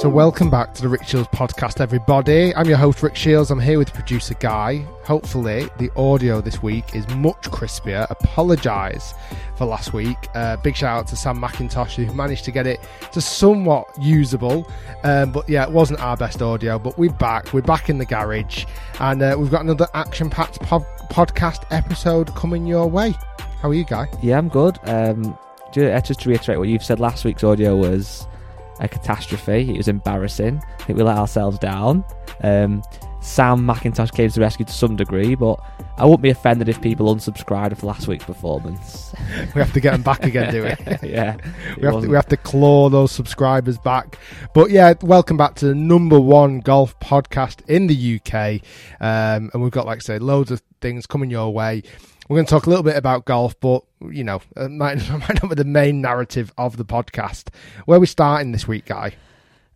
So, welcome back to the Rick Shiels podcast, everybody. I'm your host, Rick Shiels. I'm here with producer Guy. Hopefully, the audio this week is much crispier. Apologise for last week. Uh, big shout out to Sam McIntosh, who managed to get it to somewhat usable. Um, but yeah, it wasn't our best audio. But we're back. We're back in the garage. And uh, we've got another action packed po- podcast episode coming your way. How are you, Guy? Yeah, I'm good. Um, just to reiterate what you've said, last week's audio was a catastrophe. It was embarrassing. I think we let ourselves down. Um, Sam McIntosh came to the rescue to some degree, but I wouldn't be offended if people unsubscribed for last week's performance. we have to get them back again, do we? yeah. We have, to, we have to claw those subscribers back. But yeah, welcome back to the number one golf podcast in the UK. Um, and we've got, like I say, loads of things coming your way. We're going to talk a little bit about golf, but you know, it might, might not be the main narrative of the podcast. Where are we starting this week, Guy?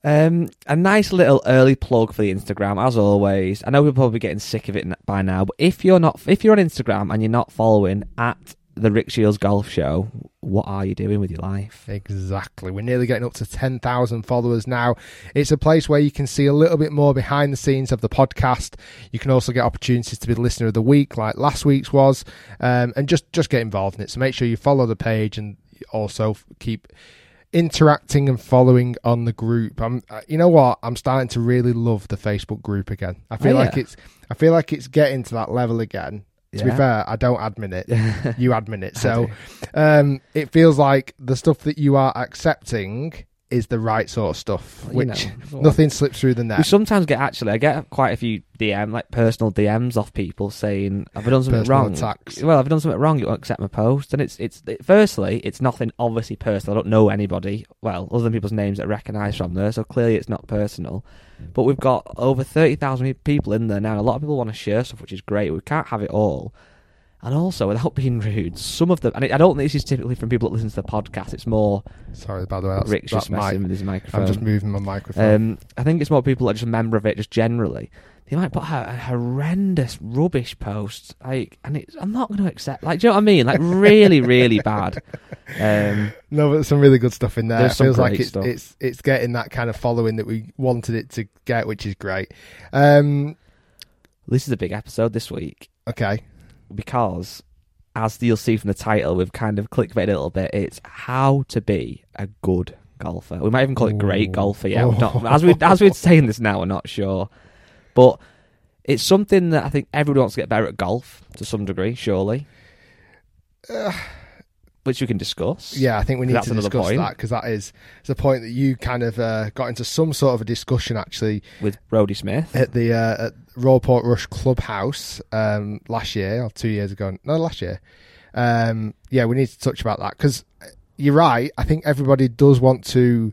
Um, a nice little early plug for the Instagram, as always. I know we're probably getting sick of it by now, but if you're not, if you're on Instagram and you're not following at the Rick Shiels Golf Show, what are you doing with your life? Exactly. We're nearly getting up to 10,000 followers now. It's a place where you can see a little bit more behind the scenes of the podcast. You can also get opportunities to be the listener of the week, like last week's was, um, and just, just get involved in it. So make sure you follow the page and also keep interacting and following on the group. I'm, uh, you know what? I'm starting to really love the Facebook group again. I feel Oh, like it's, I feel like it's getting to that level again. To be fair, I don't admin it. you admin it. So um, it feels like the stuff that you are accepting is the right sort of stuff, Well, which know, nothing slips through the net. We sometimes get actually, I get quite a few DM, like personal DMs off people saying, "Have I done something Personal wrong?" attacks. Well, have I done something wrong? You won't accept my post, and it's it's it, firstly, it's nothing obviously personal. I don't know anybody, well, other than people's names that I recognise from there, so clearly it's not personal. But we've got over thirty thousand people in there now. and A lot of people want to share stuff, which is great. We can't have it all. And also, without being rude, some of them, and I don't think this is typically from people that listen to the podcast. It's more Sorry, by the way, that's, Rick's that's just my. messing with his microphone. I'm just moving my microphone. Um, I think it's more people that are just a member of it, just generally. They might put a horrendous rubbish post, like, and it's, I'm not going to accept. Like, do you know what I mean? Like, really, really bad. Um, no, but some really good stuff in there. There's It some feels like it's, stuff. it's it's getting that kind of following that we wanted it to get, which is great. Um, this is a big episode this week okay, because, as you'll see from the title, we've kind of clickbait a little bit. It's how to be a good golfer. We might even call it great Ooh. golfer. Yeah, we're not, as we as we're saying this now, we're not sure, but it's something that I think everyone wants to get better at golf to some degree. Surely, uh, which we can discuss. yeah, I think we need to discuss point. that because that is it's a point that you kind of uh, got into some sort of a discussion actually with Brodie Smith. at the uh, at Royal Portrush Clubhouse um, last year or two years ago. No, last year. Um, yeah, we need to touch about that because you're right. I think everybody does want to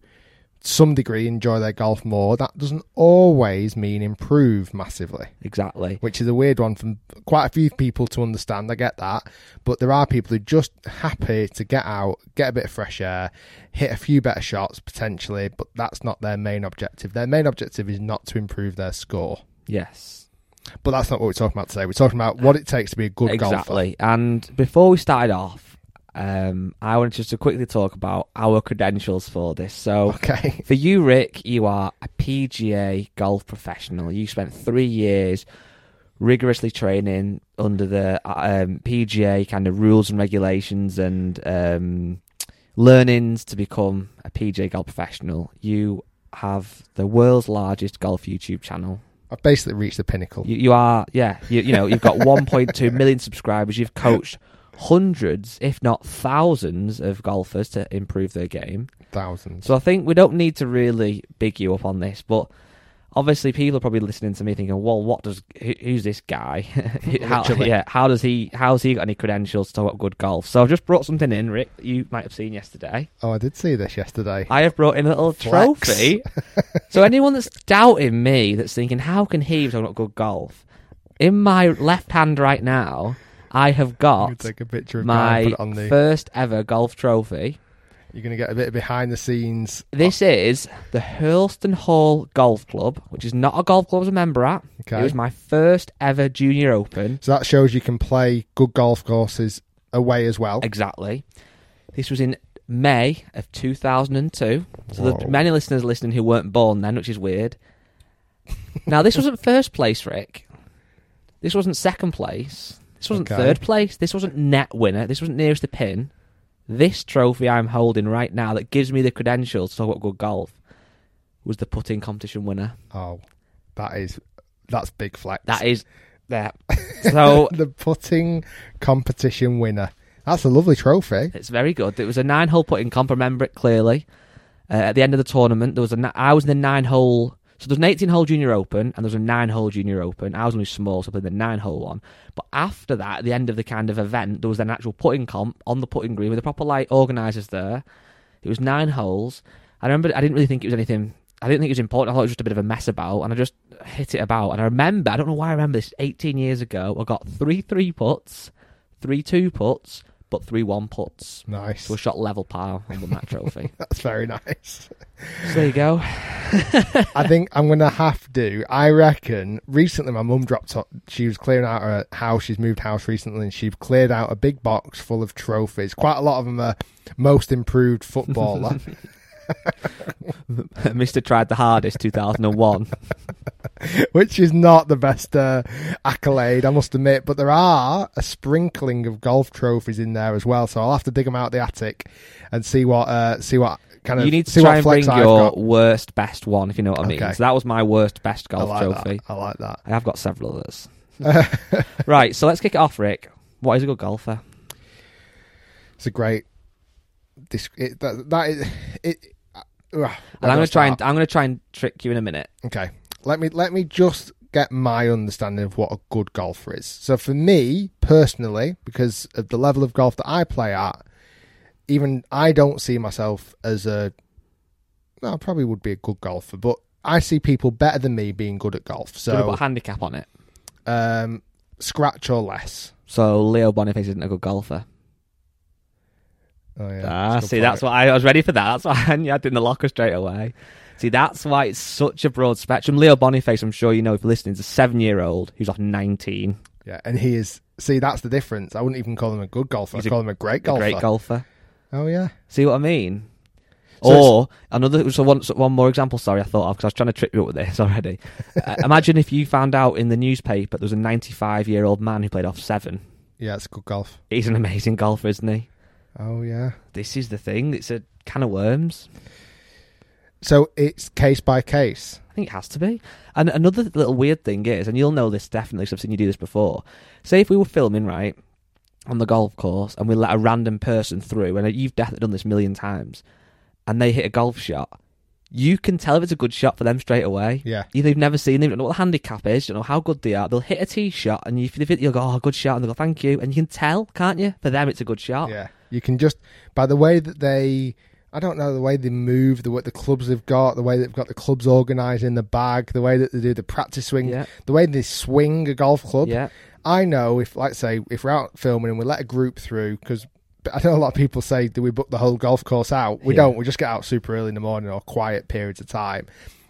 some degree enjoy their golf more. That doesn't always mean improve massively, Exactly. which is a weird one from quite a few people to understand. I get that, but there are people who are just happy to get out, get a bit of fresh air, hit a few better shots potentially, but that's not their main objective. Their main objective is not to improve their score. Yes. But that's not what we're talking about today. We're talking about what it takes to be a good golfer. exactly. And before we started off, um, I wanted just to quickly talk about our credentials for this. So, Okay. for you, Rick, you are a PGA golf professional. You spent three years rigorously training under the um, PGA kind of rules and regulations and um, learnings to become a PGA golf professional, you have the world's largest golf YouTube channel. I've basically reached the pinnacle. You, you are, yeah, you, you know, you've got 1.2 million subscribers. You've coached hundreds, if not thousands, of golfers to improve their game. Thousands. So I think we don't need to really big you up on this, but obviously people are probably listening to me thinking, "Well, what does who, who's this guy? how, yeah, how does he how's he got any credentials to talk about good golf?" So I've just brought something in, Rick. You might have seen yesterday. oh, I did see this yesterday. I have brought in a little Flex. trophy. so anyone that's doubting me, that's thinking, "How can he be talking about good golf?" In my left hand right now, I have got take a picture of Guy and my put it on the. first ever golf trophy. You're gonna get a bit of behind the scenes. This is the Hurlston Hall Golf Club, which is not a golf club I was a member at. Okay. It was my first ever junior open. So that shows you can play good golf courses away as well. Exactly. This was in May of 2002. So Whoa. there's many listeners listening who weren't born then, which is weird. now, this wasn't first place, Rick. This wasn't second place. This wasn't Okay. third place. This wasn't net winner. This wasn't nearest the pin. This trophy I'm holding right now that gives me the credentials to talk about good golf was the putting competition winner. Oh, that is that's big flex. That is that. So the putting competition winner. That's a lovely trophy. it's very good. It was a nine hole putting comp. I remember it clearly. Uh, at the end of the tournament, there was a. ni- I was in the nine hole. So there's an 18 hole junior open and there's a nine hole junior open. I was only small, so I played the nine hole one. But after that, at the end of the kind of event, there was an actual putting comp on the putting green with the proper like organisers there. It was nine holes. I remember I didn't really think it was anything. I didn't think it was important. I thought it was just a bit of a mess about, and I just hit it about. And I remember, I don't know why I remember this. 18 years ago, I got three three puts, three two puts, but three one puts. Nice. So I shot level par and won that trophy. That's very nice. so there you go. I think I'm going to have to. I reckon recently my mum dropped. o- She was clearing out her house. She's moved house recently, and she cleared out a big box full of trophies. Quite a lot of them are most improved footballer. Mr. Tried the Hardest 2001. which is not the best uh, accolade, I must admit. But there are a sprinkling of golf trophies in there as well. So I'll have to dig them out of the attic and see what uh, see what kind of you need to see try what and bring I've your got. worst best one, if you know what I mean. Okay. So that was my worst best I golf like trophy. that. I like that. I have got several others. right, so let's kick it off, Rick. What is a good golfer? It's a great. It, that, that is it. Uh, And I'm going to try and I'm going to try and trick you in a minute. Okay, let me let me just get my understanding of what a good golfer is. So for me personally, because of the level of golf that I play at, even I don't see myself as a. No, I probably would be a good golfer, but I see people better than me being good at golf. So put a handicap on it. um, scratch or less. So Leo Boniface isn't a good golfer. Oh yeah, ah, a see, that's point. why I was ready for that. That's why I had in the locker straight away. See, that's why it's such a broad spectrum. Leo Boniface, I'm sure you know if you're listening, is a seven-year-old who's off 19. Yeah, and he is. See, that's the difference. I wouldn't even call him a good golfer. He's I'd a- call him a great golfer. A great golfer. Oh yeah. See what I mean? So or another, so one, so one more example. Sorry, I thought of because I was trying to trip you up with this already. uh, imagine if you found out in the newspaper there was a 95 year old man who played off seven. Yeah, it's good golf. He's an amazing golfer, isn't he? Oh yeah. This is the thing. It's a can of worms. So it's case by case. I think it has to be. And another little weird thing is, and you'll know this definitely because I've seen you do this before. Say if we were filming right on the golf course and we let a random person through, and you've definitely done this a million times, and they hit a golf shot, you can tell if it's a good shot for them straight away. Yeah. Either you've never seen them, you don't know what the handicap is, you don't know how good they are. They'll hit a tee shot, and you, if they- you'll go, "Oh, good shot," and they'll go, "Thank you," and you can tell, can't you? For them, it's a good shot. Yeah, you can just by the way that they, I don't know the way they move, the way the clubs they've got, the way they've got the clubs organised in the bag, the way that they do the practice swing, Yeah. the way they swing a golf club. Yeah. I know if, like, say, if we're out filming and we let a group through because. I know a lot of people say, "Do we book the whole golf course out?" We Yeah. don't. We just get out super early in the morning or quiet periods of time.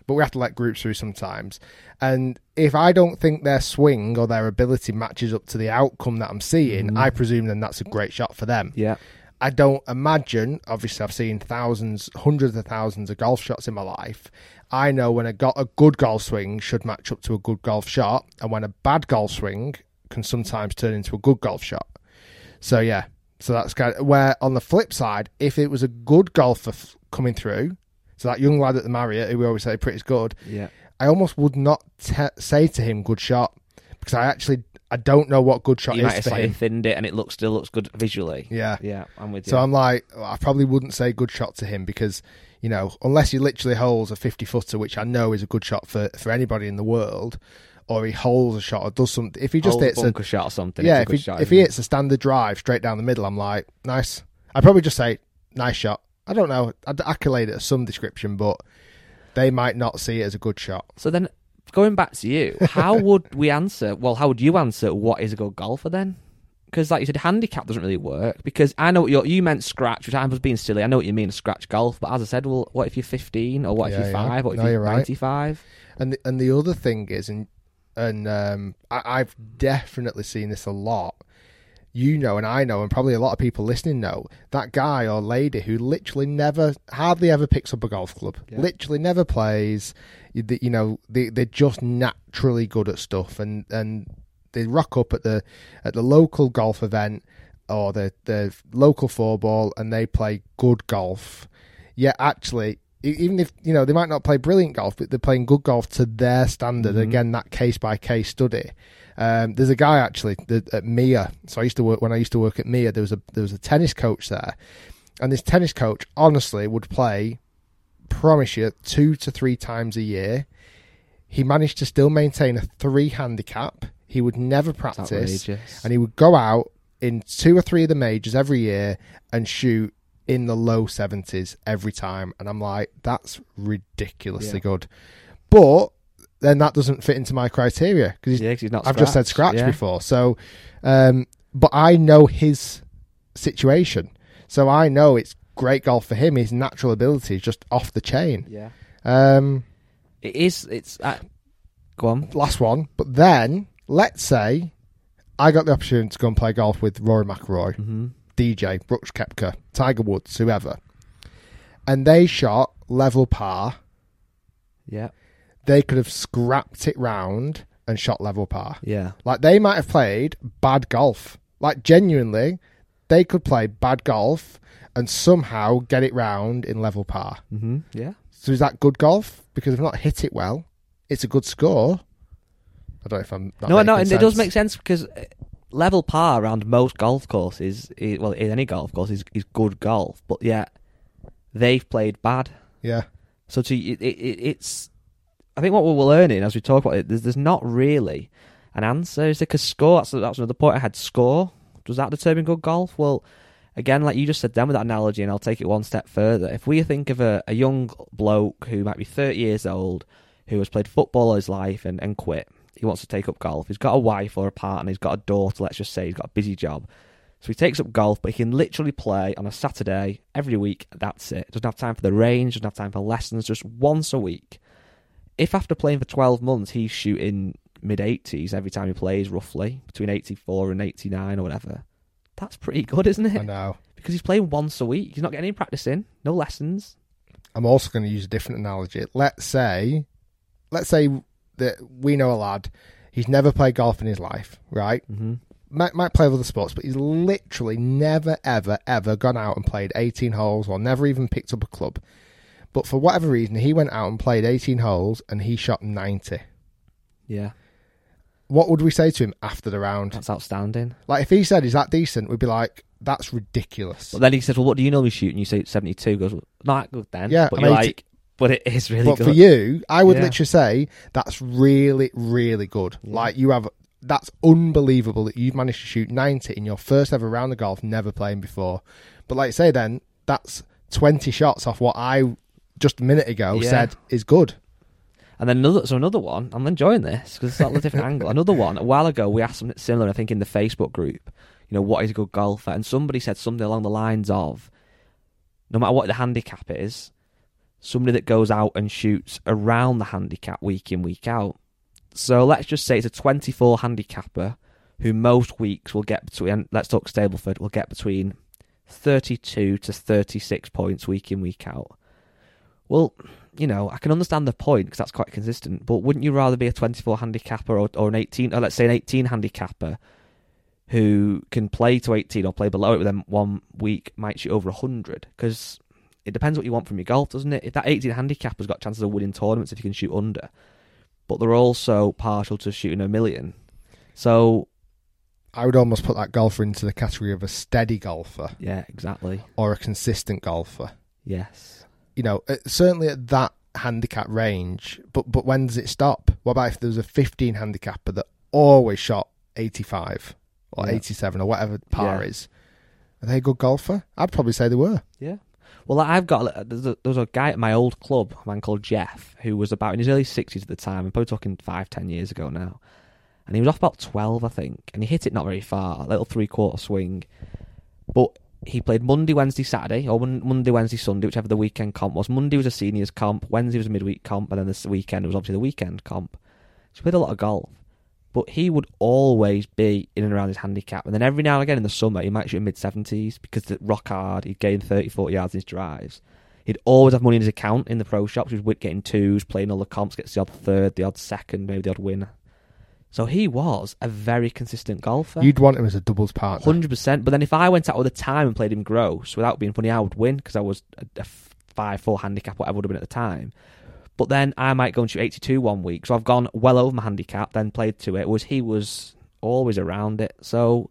But we have to let groups through sometimes. And if I don't think their swing or their ability matches up to the outcome that I'm seeing, Mm. I presume then that's a great shot for them. Yeah. I don't imagine. Obviously, I've seen thousands, hundreds of thousands of golf shots in my life. I know when a, go- a good golf swing should match up to a good golf shot, and when a bad golf swing can sometimes turn into a good golf shot. So yeah, so that's kind of where on the flip side, if it was a good golfer f- coming through, so that young lad at the Marriott who we always say pretty good, Yeah. I almost would not te- say to him good shot because I actually I don't know what good shot You might is have for him. thinned it, and it looks still looks good visually. Yeah. Yeah, I'm with you. So I'm like, I probably wouldn't say good shot to him because, you know, unless he literally holds a 50 footer, which I know is a good shot for, for anybody in the world, or he holds a shot or does something. If he just Old hits a, shot or something. yeah, if he, shot, if he hits a standard drive straight down the middle, I'm like, nice. I'd probably just say, nice shot. I don't know. I'd accolade it as some description, but they might not see it as a good shot. So then, going back to you, how would we answer? Well, how would you answer what is a good golfer then? Because, like you said, handicap doesn't really work. Because I know what you're, you meant scratch, which I was being silly. I know what you mean, scratch golf. But as I said, well, what if you're 15 or what if you're yeah. five? What if No, you're, you're right. 95? And the, and the other thing is, and and um, I, I've definitely seen this a lot. You know, and I know, and probably a lot of people listening know that guy or lady who literally never, hardly ever picks up a golf club. Yeah. Literally never plays. You, know, they they're just naturally good at stuff, and and they rock up at the at the local golf event or the the local four ball, and they play good golf. Yet actually, even if you know they might not play brilliant golf, but they're playing good golf to their standard. Mhm. Again, that case by case study. Um, there's a guy actually that, at Mia. So I used to work when I used to work at Mia. There was a there was a tennis coach there, and this tennis coach honestly would play, promise you, two to three times a year. He managed to still maintain a three handicap. He would never practice, and he would go out in two or three of the majors every year and shoot in the low 70s every time. And I'm like, that's ridiculously Yeah. good. But then that doesn't fit into my criteria because yeah, 'cause he's not I've just said scratch yeah. before. So, um, but I know his situation. So I know it's great golf for him. His natural ability is just off the chain. Yeah. Um, It is. It's. Uh, go on. last one. But then, let's say I got the opportunity to go and play golf with Rory McIlroy. hmm DJ, Brooks Koepka, Tiger Woods, whoever, and they shot level par, Yeah. They could have scrapped it round and shot level par. Yeah. Like they might have played bad golf. Like genuinely, they could play bad golf and somehow get it round in level par. hmm Yeah. So is that good golf? Because if not hit it well, it's a good score. I don't know if I'm. No, no, it does make sense because uh, level par around most golf courses, is, well, in any golf course, is, is good golf, but yet they've played bad. Yeah, So to it, it, it's, I think what we're learning as we talk about it, there's, there's not really an answer. Is there? Because score, that's, that's another point I had. Score does that determine good golf? Well, again, like you just said, then with that analogy, and I'll take it one step further. If we think of a, a young bloke who might be 30 years old, who has played football all his life and, and quit, he wants to take up golf. He's got a wife or a partner, he's got a daughter, let's just say, he's got a busy job. So he takes up golf, but he can literally play on a Saturday every week. That's it. Doesn't have time for the range, doesn't have time for lessons, just once a week. If after playing for 12 months he's shooting mid 80s every time he plays, roughly, between 84 and 89 or whatever, that's pretty good, isn't it? I know. Because he's playing once a week. He's not getting any practice in, no lessons. I'm also going to use a different analogy. Let's say, let's say that we know a lad. He's never played golf in his life, right? Mm-hmm. Might might play other sports, but he's literally never, ever, ever gone out and played 18 holes, or never even picked up a club. But for whatever reason, he went out and played 18 holes, and he shot 90. Yeah, What would we say to him after the round? that's outstanding. Like if he said Is that decent, we'd be like, "That's ridiculous." But then he says, "Well, what do you normally shoot?" And you say 72. He goes, well, "Not good then." Yeah, but and you're 80 like, "But it is really but good." for you, I would Yeah. literally say that's really, really good. Like you have, that's unbelievable that you've managed to shoot ninety in your first ever round of golf, never playing before. But like you say, then that's twenty shots off what I just a minute ago Yeah. said is good. And then another, so another one. I'm enjoying this because it's a different angle. Another one. A while ago, we asked something similar. I think in the Facebook group. You know, what is a good golfer? And somebody said something along the lines of, no matter what the handicap is, somebody that goes out and shoots around the handicap week in week out. So let's just say it's a 24 handicapper who most weeks will get between. Let's talk Stableford. Will get between 32 to 36 points week in, week out. Well, you know, I can understand the point because that's quite consistent, but wouldn't you rather be a 24 handicapper or, or an 18, or let's say an 18 handicapper who can play to 18 or play below it, but then one week might shoot over 100? Because it depends what you want from your golf, doesn't it? If that 18 handicapper's got chances of winning tournaments if you can shoot under, but they're also partial to shooting a million. So, I would almost put that golfer into the category of a steady golfer yeah, exactly. or a consistent golfer. Yes. You know, uh, certainly at that handicap range. But but when does it stop? What about if there was a 15 handicapper that always shot 85 or Yeah. 87 or whatever par Yeah. is? Are they a good golfer? I'd probably say they were. Yeah. Well, I've got there's a, there was a guy at my old club, a man called Jeff, who was about in his early sixties at the time. I'm probably talking five, ten years ago now, and he was off about twelve, I think, and he hit it not very far, a little three quarter swing, but he played Monday, Wednesday, Saturday, or Monday, Wednesday, Sunday, whichever the weekend comp was. Monday was a seniors comp, Wednesday was a midweek comp, and then this weekend was obviously the weekend comp. So he played a lot of golf. But he would always be in and around his handicap. And then every now and again in the summer, he might shoot in mid 70s because the rock hard, he'd gain 30, 40 yards in his drives. He'd always have money in his account in the pro shops. He was getting twos, playing all the comps, gets the odd third, the odd second, maybe the odd winner. So he was a very consistent golfer. You'd want him as a doubles partner. Hundred percent. But then if I went out all the time and played him gross without being funny, I would win because I was a five four handicap, whatever would have been at the time. But then I might go and shoot eighty two one week, so I've gone well over my handicap, then played to it. Was he was always around it. So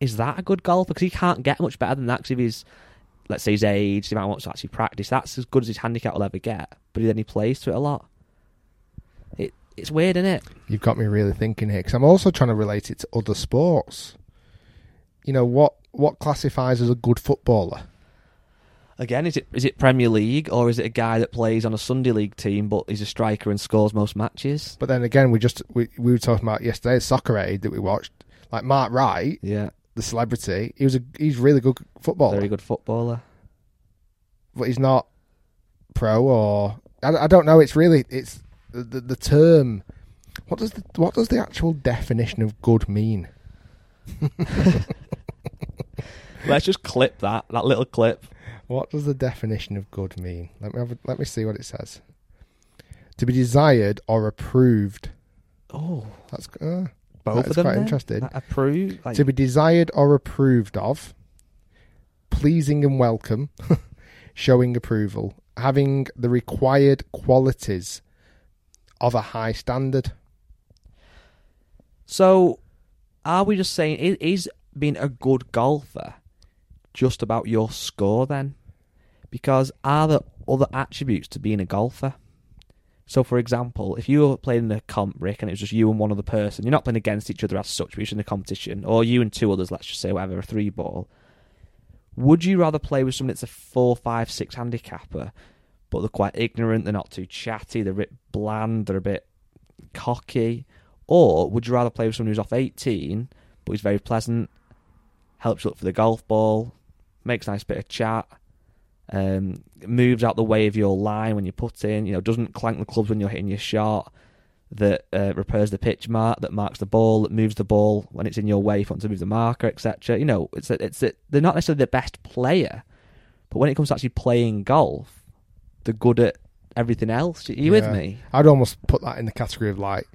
is that a good golfer? Because he can't get much better than that. Because if he's let's say his age, the amount he wants to actually practice, that's as good as his handicap will ever get. But then he plays to it a lot. It it's weird, isn't it? You've got me really thinking here because I'm also trying to relate it to other sports. You know what? What classifies as a good footballer? Again, is it is it Premier League or is it a guy that plays on a Sunday League team but he's a striker and scores most matches? But then again, we just we, we were talking about yesterday Soccer Aid that we watched. Like Mark Wright, Yeah, the celebrity, he was a he's really good footballer, very good footballer. but he's not pro or I, I don't know. It's really it's the, the the term. What does the what does the actual definition of good mean? Let's just clip that that little clip. What does the definition of good mean? Let me have a, let me see what it says. To be desired or approved. Oh, That's uh, both That's of them. quite then? interesting. That Approve. Like, to be desired or approved of, pleasing and welcome, showing approval, having the required qualities of a high standard. so, are we just saying is, being a good golfer just about your score then? Because are there other attributes to being a golfer? So, for example, if you were playing in a comp, Rick, and it was just you and one other person, you're not playing against each other as such, but you're in a competition, or you and two others, let's just say, whatever, a three ball. Would you rather play with someone that's a four, five, six handicapper, but they're quite ignorant, they're not too chatty, they're a bit bland, they're a bit cocky? Or would you rather play with someone who's off 18, but he's very pleasant, helps you look for the golf ball, makes a nice bit of chat, um, moves out the way of your line when you put in, you know, doesn't clank the clubs when you're hitting your shot, that uh, repairs the pitch mark, that marks the ball, that moves the ball when it's in your way if you want to move the marker, etc. You know, it's a, it's a, they're not necessarily the best player, but when it comes to actually playing golf, they're good at everything else. Are you with me? I'd almost put that in the category of like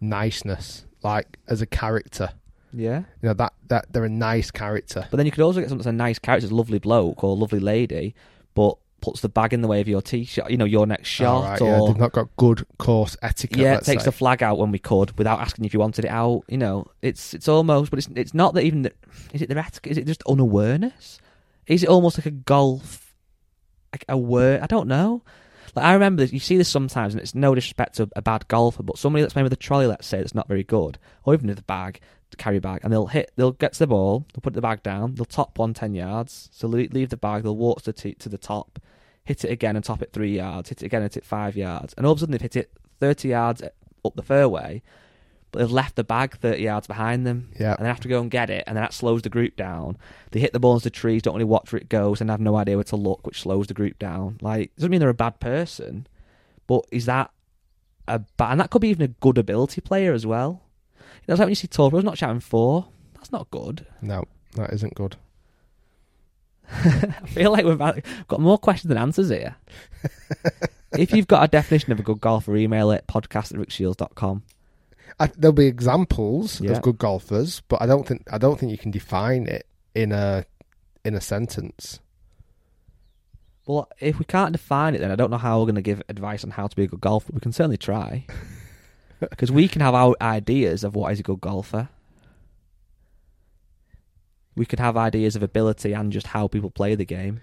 niceness, like as a character. Yeah. You know that that they're a nice character. But then you could also get someone that's a nice character, a lovely bloke or a lovely lady, but puts the bag in the way of your t-shirt, you know, your next shot, Alright, or yeah, they've not got good course etiquette. yeah, let's takes say. the flag out when we could without asking if you wanted it out. You know, it's it's almost, but it's it's not that even. The, is it the etiquette? Is it just unawareness? Is it almost like a golf, a word? I don't know. Like I remember this, you see this sometimes, and it's no disrespect to a bad golfer, but somebody that's playing with a trolley, let's say, that's not very good, or even with a bag, carry bag, and they'll hit, they'll get to the ball, they'll put the bag down, they'll top one ten yards, so leave, the bag, they'll walk to t- to the top, hit it again and top it three yards, hit it again and hit it five yards, and all of a sudden they've hit it thirty yards up the fairway, but they've left the bag thirty yards behind them, Yeah. and they have to go and get it, and then that slows the group down. They hit the ball into the trees, don't really watch where it goes, and have no idea where to look, which slows the group down. Like, doesn't mean they're a bad person, but is that a bad? And that could be even a good ability player as well. You know, it's like when you see tall pros not shouting fore. That's not good. No, that isn't good. I feel like we've got more questions than answers here. if you've got a definition of a good golfer, email it podcast at rickshiels.com. I, there'll be examples Yeah. of good golfers, but I don't think I don't think you can define it in a in a sentence. Well, if we can't define it, then I don't know how we're going to give advice on how to be a good golfer. We can certainly try. Because we can have our ideas of what is a good golfer. We could have ideas of ability and just how people play the game.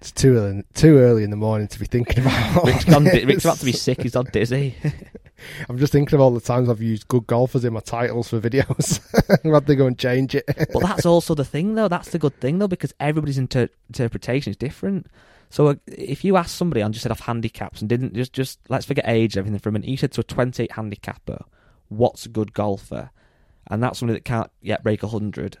It's too early, too early in the morning to be thinking about. Rick's, gone. Rick's about to be sick. He's on dizzy. I'm just thinking of all the times I've used good golfers in my titles for videos. I'm about to go and change it. But that's also the thing, though. That's the good thing, though, because everybody's inter- interpretation is different. So uh, if you ask somebody and just said off handicaps and didn't just just let's forget age and everything for a minute, you said to a 28 handicapper, "What's a good golfer?" and that's somebody that can't yet break 100,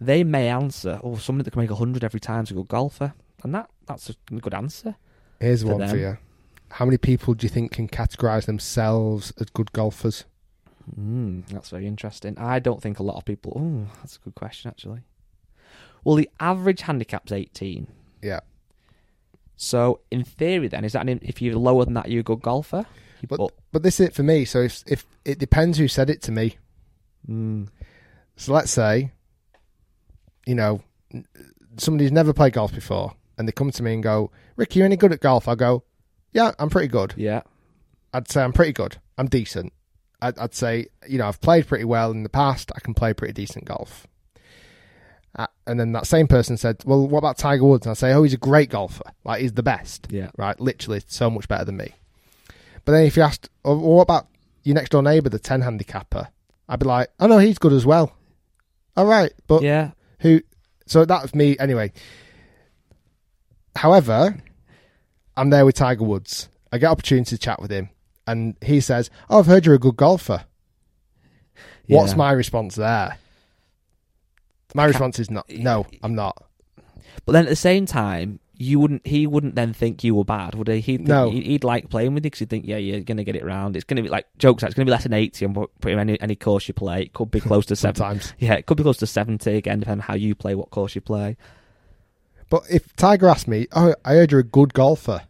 they may answer, "Oh, somebody that can make 100 every time is a good golfer," and that that's a good answer. Here's one for you. How many people do you think can categorise themselves as good golfers? Mm, that's very interesting. I don't think a lot of people. Oh, that's a good question, actually. Well, the average handicap's 18. Yeah. So, in theory, then, is that an, if you're lower than that, you're a good golfer? You But but this is it for me. So if if it depends who said it to me. Mm, So let's say, you know, n- somebody's never played golf before, and they come to me and go, "Rick, you any good at golf?" I go, "Yeah, I'm pretty good." yeah. I'd say I'm pretty good. I'm decent. I'd, I'd say, you know, I've played pretty well in the past. I can play pretty decent golf. Uh, and then that same person said, "Well, what about Tiger Woods?" And I say, "Oh, he's a great golfer. Like he's the best. Yeah. Right? Literally, so much better than me." But then if you asked, "Oh, well, what about your next door neighbour, the ten handicapper?" I'd be like, "Oh no, he's good as well." All right, but Yeah. who so that was me anyway however i'm there with tiger woods i get opportunity to chat with him and he says oh i've heard you're a good golfer what's Yeah. my response there my response is not no i'm not But then at the same time, you wouldn't. He wouldn't then think you were bad, would he? He'd No. He'd, like playing with you because he'd think, yeah, you're gonna get it round. It's gonna be like jokes. It's gonna be less than eighty on pretty any any course you play. It could be close to seventy. sometimes Yeah, it could be close to seventy again, depending on how you play, what course you play. But if tiger asked me oh i heard you're a good golfer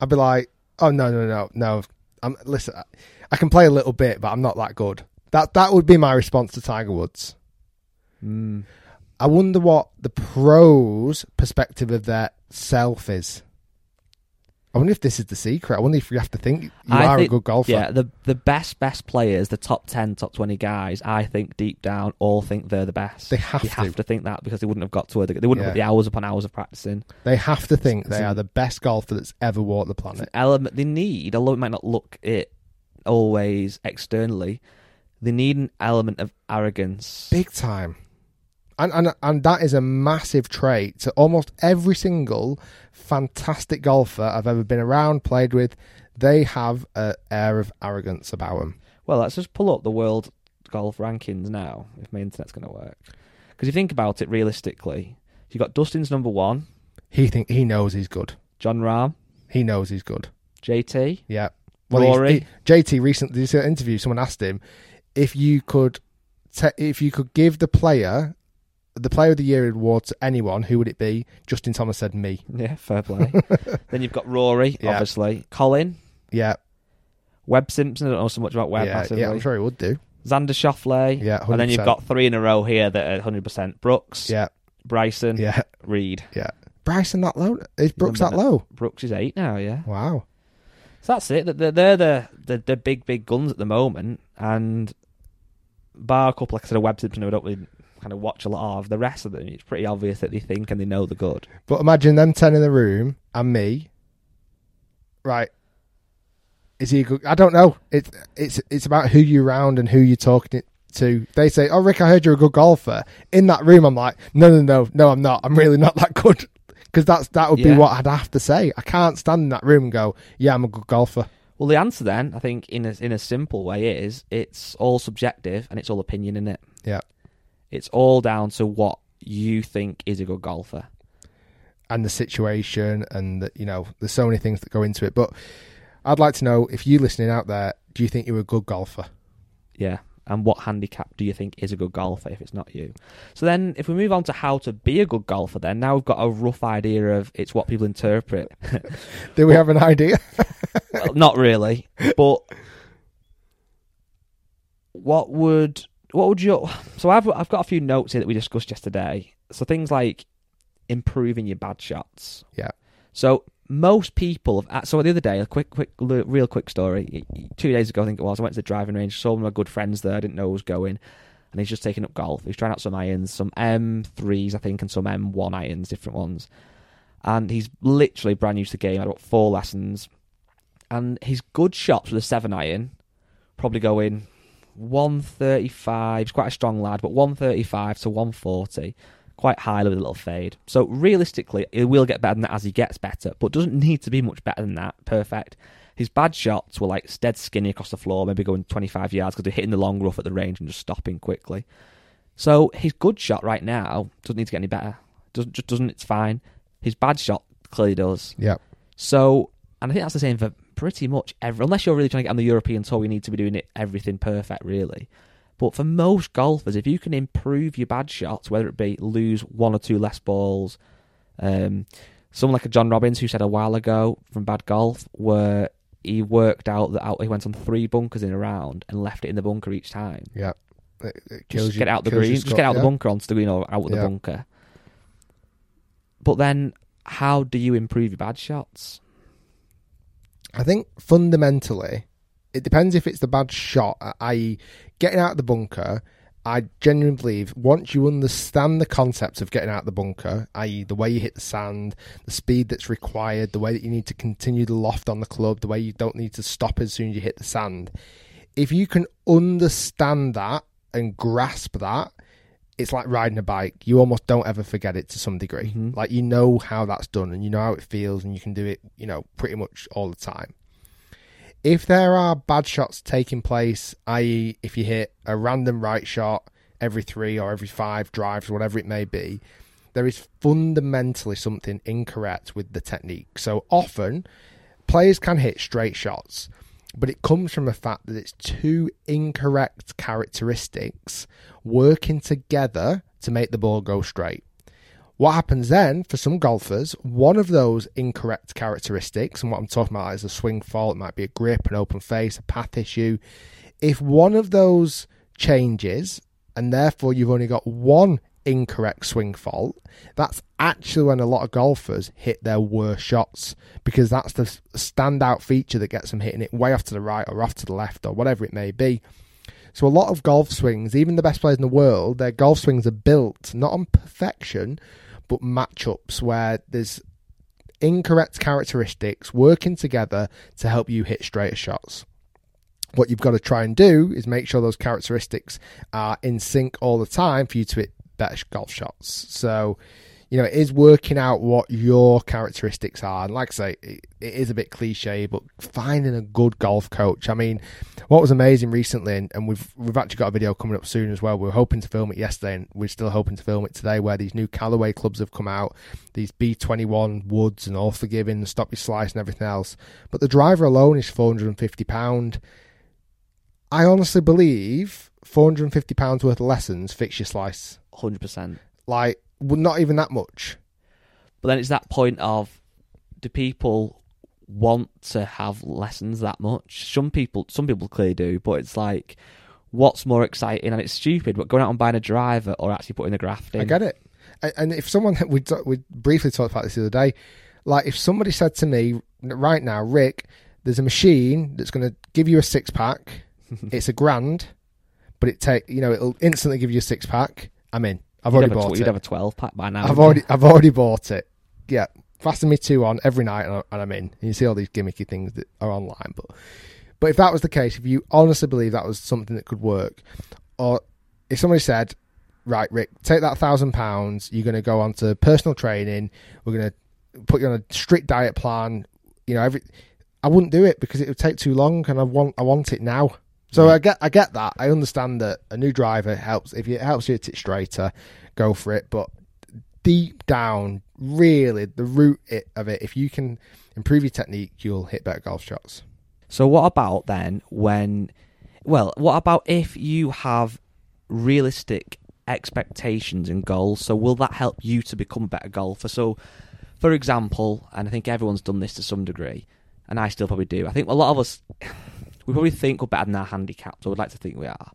i'd be like oh no no no no i'm listen I, can play a little bit but i'm not that good that that would be my response to tiger woods Mm. I wonder what the pros' perspective of their self is. I wonder if this is the secret. I wonder if you have to think you I are think- a good golfer. Yeah, the the best best players, the top ten, top twenty guys, I think deep down all think they're the best. They have to. have to think that because they wouldn't have got to where they, they wouldn't have Yeah. put the hours upon hours of practicing. They have to think It's they an- are the best golfer that's ever walked the It's an planet. element they need, although it might not look it always externally. They need an element of arrogance. Big time. And, and and that is a massive trait to almost every single fantastic golfer I've ever been around, played with. They have an air of arrogance about them. Well, let's just pull up the world golf rankings now, if my internet's going to work. Because if you think about it realistically, you've got Dustin's number one, He think he knows he's good. Jon Rahm, He knows he's good. JT, Yeah. he's- Rory. he- JT recently did an interview. Someone asked him if you could, te- if you could give the player, the player of the year award to anyone, who would it be? Justin Thomas said me. Yeah, fair play. then you've got Rory, Yeah. obviously. Colin, Yeah, Webb Simpson. I don't know so much about Webb yeah, massively. yeah. I'm sure he would do. Xander Schauffele. Yeah, and then you've 100%. got three in a row here that are 100%. Brooks, Yeah, Bryson, yeah, Reed. yeah. Bryson that low? Is Brooks that low? Brooks is eight now, yeah. Wow. So that's it. They're, they're the, the the big, big guns at the moment. And bar a couple, like I said, a Webb Simpson who I don't really kind of watch a lot of, the rest of them, it's pretty obvious that they think and they know they're good. But imagine them ten in the room and me. Right. Is he a good? I don't know. It's it's it's about who you round and who you're talking to. They say, "Oh, Rick, I heard you're a good golfer." In that room, I'm like, "No, no, no, no, I'm not. I'm really not that good." Because that's that would be Yeah. what I'd have to say. I can't stand in that room and go, "Yeah, I'm a good golfer." Well, the answer then, I think, in a, in a simple way, is it's all subjective and it's all opinion in it. Yeah. It's all down to what you think is a good golfer. and the situation and the, you know there's so many things that go into it but i'd like to know if you listening out there do you think you're a good golfer Yeah, and what handicap do you think is a good golfer if it's not you? So then, if we move on to how to be a good golfer, then now we've got a rough idea of it's what people interpret. Do we have an idea? well, not really, but what would what would you? So I've I've got a few notes here that we discussed yesterday. So things like improving your bad shots. Yeah. So most people have. So the other day, a quick, quick, real quick story. Two days ago, I think it was. I went to the driving range. Saw one of my good friends there. I didn't know who was going, and he's just taking up golf. He's trying out some irons, some M3s, I think, and some M1 irons, different ones. And he's literally brand new to the game. I got four lessons, and his good shots with a seven iron probably going 135. He's quite a strong lad, but 135 to 140 quite highly with a little fade. So realistically, it will get better than that as he gets better, but doesn't need to be much better than that. Perfect. His bad shots were like dead skinny across the floor, maybe going 25 yards because they're hitting the long rough at the range and just stopping quickly. So his good shot right now doesn't need to get any better. Doesn't just doesn't. It's fine. His bad shot clearly does. Yeah. So, and I think that's the same for pretty much every. Unless you're really trying to get on the European tour, you need to be doing it everything perfect, really. But for most golfers, if you can improve your bad shots, whether it be lose one or two less balls, um, someone like a John Robbins who said a while ago from Bad Golf, where he worked out that out, he went on three bunkers in a round and left it in the bunker each time. Yeah, it, it just you, get out the green, just get out yeah. the bunker onto the green or out of yeah. the bunker. But then, how do you improve your bad shots? I think fundamentally, it depends if it's the bad shot, uh, i.e., getting out of the bunker. I genuinely believe once you understand the concept of getting out of the bunker, i.e., the way you hit the sand, the speed that's required, the way that you need to continue the loft on the club, the way you don't need to stop as soon as you hit the sand, if you can understand that and grasp that, it's like riding a bike. You almost don't ever forget it to some degree. Mm-hmm. Like you know how that's done and you know how it feels and you can do it, you know, pretty much all the time if there are bad shots taking place, i.e., if you hit a random right shot every three or every five drives, whatever it may be, there is fundamentally something incorrect with the technique. So often, players can hit straight shots, but it comes from the fact that it's two incorrect characteristics working together to make the ball go straight. What happens then for some golfers, one of those incorrect characteristics, and what I'm talking about is a swing fault, it might be a grip, an open face, a path issue. If one of those changes, and therefore you've only got one incorrect swing fault, that's actually when a lot of golfers hit their worst shots because that's the standout feature that gets them hitting it way off to the right or off to the left or whatever it may be. So a lot of golf swings, even the best players in the world, their golf swings are built not on perfection, but matchups where there's incorrect characteristics working together to help you hit straighter shots. What you've got to try and do is make sure those characteristics are in sync all the time for you to better golf shots. So, you know, it is working out what your characteristics are. And like I say, it, it is a bit cliche, but finding a good golf coach. I mean, what was amazing recently, and, and, we've we've actually got a video coming up soon as well. We were hoping to film it yesterday, and we're still hoping to film it today. Where these new Callaway clubs have come out, these B21 woods and all forgiving, stop your slice and everything else. But the driver alone is four hundred and fifty pound. I honestly believe four hundred and fifty pounds worth of lessons fix your slice. Hundred percent. Like well, not even that much. But then it's that point of do people want to have lessons that much? Some people, some people clearly do, but it's like, what's more exciting? And it's stupid, but going out and buying a driver or actually putting the graft in. I get it. And if someone we we briefly talked about this the other day, like if somebody said to me right now, Rick, there's a machine that's going to give you a six pack. it's a grand, but it take you know it'll instantly give you a six pack. I'm in. I've you'd already bought tw- it. You'd have a twelve pack by now. I've already I've already bought it. Yeah, fasten me two on every night and, I, and I'm in. And you see all these gimmicky things that are online, but but if that was the case, if you honestly believe that was something that could work, or if somebody said, right, Rick, take that thousand pounds, you're going to go on to personal training, we're going to put you on a strict diet plan, you know, every, I wouldn't do it because it would take too long, and I want I want it now. So Yeah. I get I get that. I understand that a new driver helps if it helps you hit it straighter, go for it. But deep down, really, the root of it, if you can improve your technique, you'll hit better golf shots. So what about then when Well, what about if you have realistic expectations and goals? So, will that help you to become a better golfer? So, for example, and I think everyone's done this to some degree, and I still probably do. I think a lot of us, we probably think we're better than our handicaps, or would like to think we are.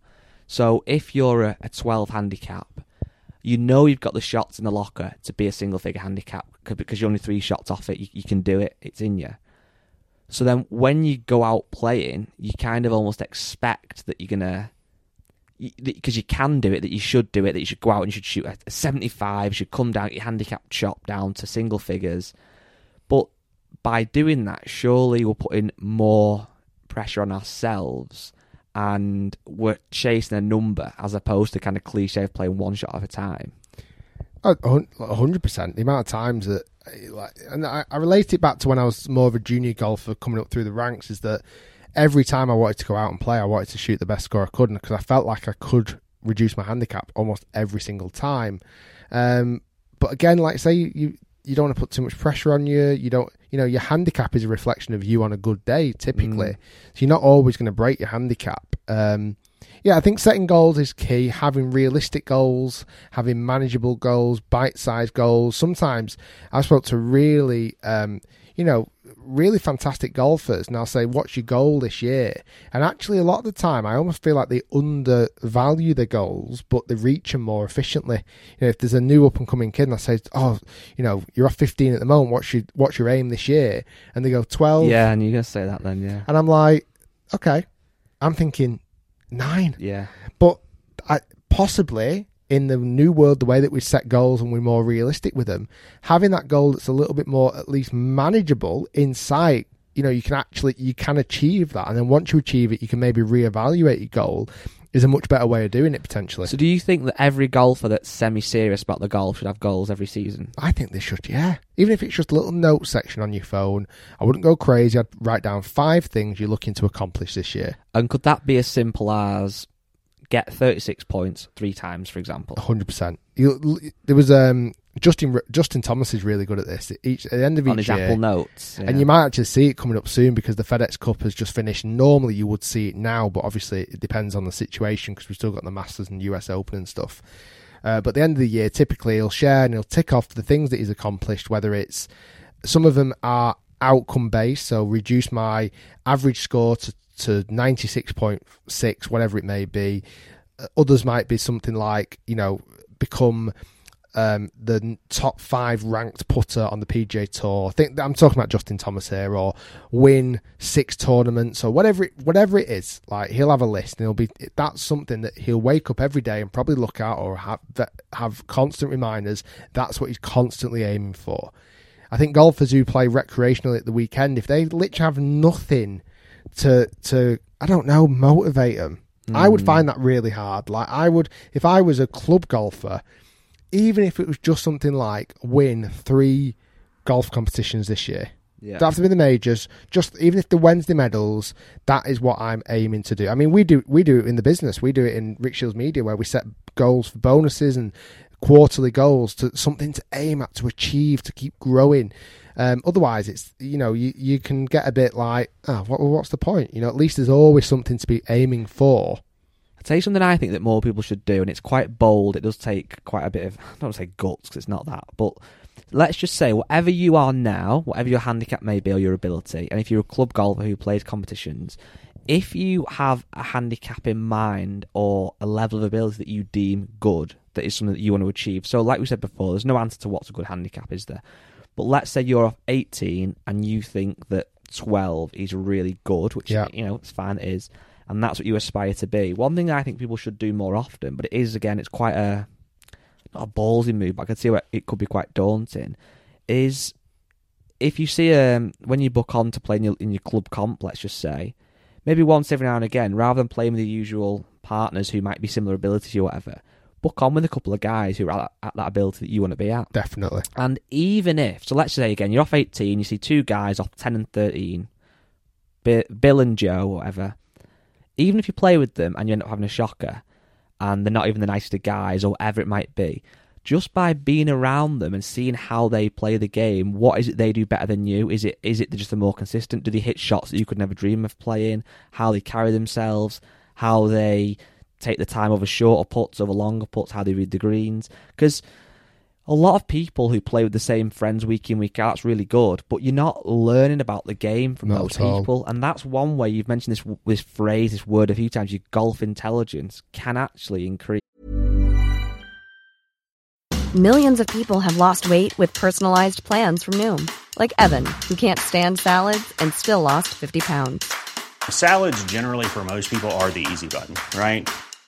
So, if you're a, a 12 handicap, you know you've got the shots in the locker to be a single figure handicap because you're only three shots off it. You, you can do it, it's in you. So then when you go out playing, you kind of almost expect that you're going to because you can do it, that you should do it, that you should go out and you should shoot a 75, you should come down, your handicap shot down to single figures. But by doing that, surely we're putting more pressure on ourselves and we're chasing a number as opposed to kind of cliche of playing one shot at a time. hundred percent. The amount of times that, like, and I, I relate it back to when I was more of a junior golfer coming up through the ranks, is that every time I wanted to go out and play, I wanted to shoot the best score I could, because I felt like I could reduce my handicap almost every single time. Um, but again, like say you you don't want to put too much pressure on you. You don't, you know, your handicap is a reflection of you on a good day, typically. Mm. So you're not always going to break your handicap. Um, yeah, I think setting goals is key. Having realistic goals, having manageable goals, bite-sized goals. Sometimes I spoke to really, um, you know, really fantastic golfers and I'll say, What's your goal this year? And actually, a lot of the time, I almost feel like they undervalue their goals, but they reach them more efficiently. You know, if there's a new up and coming kid and I say, Oh, you know, you're off 15 at the moment, what's your, what's your aim this year? And they go, 12. Yeah, and you're going to say that then, yeah. And I'm like, Okay. I'm thinking, nine. Yeah. But I, possibly in the new world, the way that we set goals and we're more realistic with them, having that goal that's a little bit more at least manageable in sight, you know, you can actually you can achieve that, and then once you achieve it, you can maybe reevaluate your goal. Is a much better way of doing it potentially. So, do you think that every golfer that's semi-serious about the golf should have goals every season? I think they should, yeah. Even if it's just a little note section on your phone, I wouldn't go crazy. I'd write down five things you're looking to accomplish this year. And could that be as simple as get 36 points three times, for example. 100%. there was um, Justin Justin Thomas is really good at this. Each at the end of On each his year, Apple Notes, yeah. and you might actually see it coming up soon because the FedEx Cup has just finished. Normally, you would see it now, but obviously, it depends on the situation because we've still got the Masters and US Open and stuff. Uh, but at the end of the year, typically he'll share and he'll tick off the things that he's accomplished. Whether it's some of them are outcome based, so reduce my average score to to 96.6, whatever it may be. Uh, others might be something like, you know, become um, the top five ranked putter on the PGA Tour. I think I'm talking about Justin Thomas here, or win six tournaments, or whatever it, whatever it is. Like he'll have a list, and he'll be that's something that he'll wake up every day and probably look at, or have have constant reminders. That's what he's constantly aiming for. I think golfers who play recreationally at the weekend, if they literally have nothing to to I don't know motivate them. Mm. I would hmm. find that really hard. Like I would if I was a club golfer, even if it was just something like win three golf competitions this year. Yeah. Don't have to be the majors. Just even if the Wednesday medals, that is what I'm aiming to do. I mean, we do we do it in the business. We do it in Rick Shiels Media, where we set goals for bonuses and quarterly goals to something to aim at, to achieve, to keep growing. Um, otherwise, it's you know you you can get a bit like, oh, what, what's the point? You know, at least there's always something to be aiming for. Tell you something I think that more people should do, and it's quite bold. It does take quite a bit of I don't say guts because it's not that, but let's just say whatever you are now, whatever your handicap may be or your ability, and if you're a club golfer who plays competitions, if you have a handicap in mind or a level of ability that you deem good, that is something that you want to achieve. So, like we said before, there's no answer to what's a good handicap, is there? But let's say you're off 18 and you think that 12 is really good, which yeah. you know it's fine, it is, and that's what you aspire to be. One thing I think people should do more often, but it is again, it's quite a not a ballsy move, but I can see where it could be quite daunting. Is if you see um when you book on to play in your, in your club comp, let's just say, maybe once every now and again, rather than playing with the usual partners who might be similar abilities or whatever, book on with a couple of guys who are at, at that ability that you want to be at. Definitely. And even if, so let's say again, you're off 18, you see two guys off 10 and 13, Bill and Joe, whatever. Even if you play with them and you end up having a shocker, and they're not even the nicest of guys or whatever it might be, just by being around them and seeing how they play the game, what is it they do better than you? Is it is it just the more consistent? Do they hit shots that you could never dream of playing? How they carry themselves? how they take the time over shorter putts, over longer putts, how they read the greens. Because a lot of people who play with the same friends week in week out's really good, but you're not learning about the game from Not those people, and that's one way you've mentioned this this phrase, this word a few times. Your golf intelligence can actually increase. Millions of people have lost weight with personalized plans from Noom, like Evan, who can't stand salads and still lost 50 pounds. Salads, generally, for most people, are the easy button, right?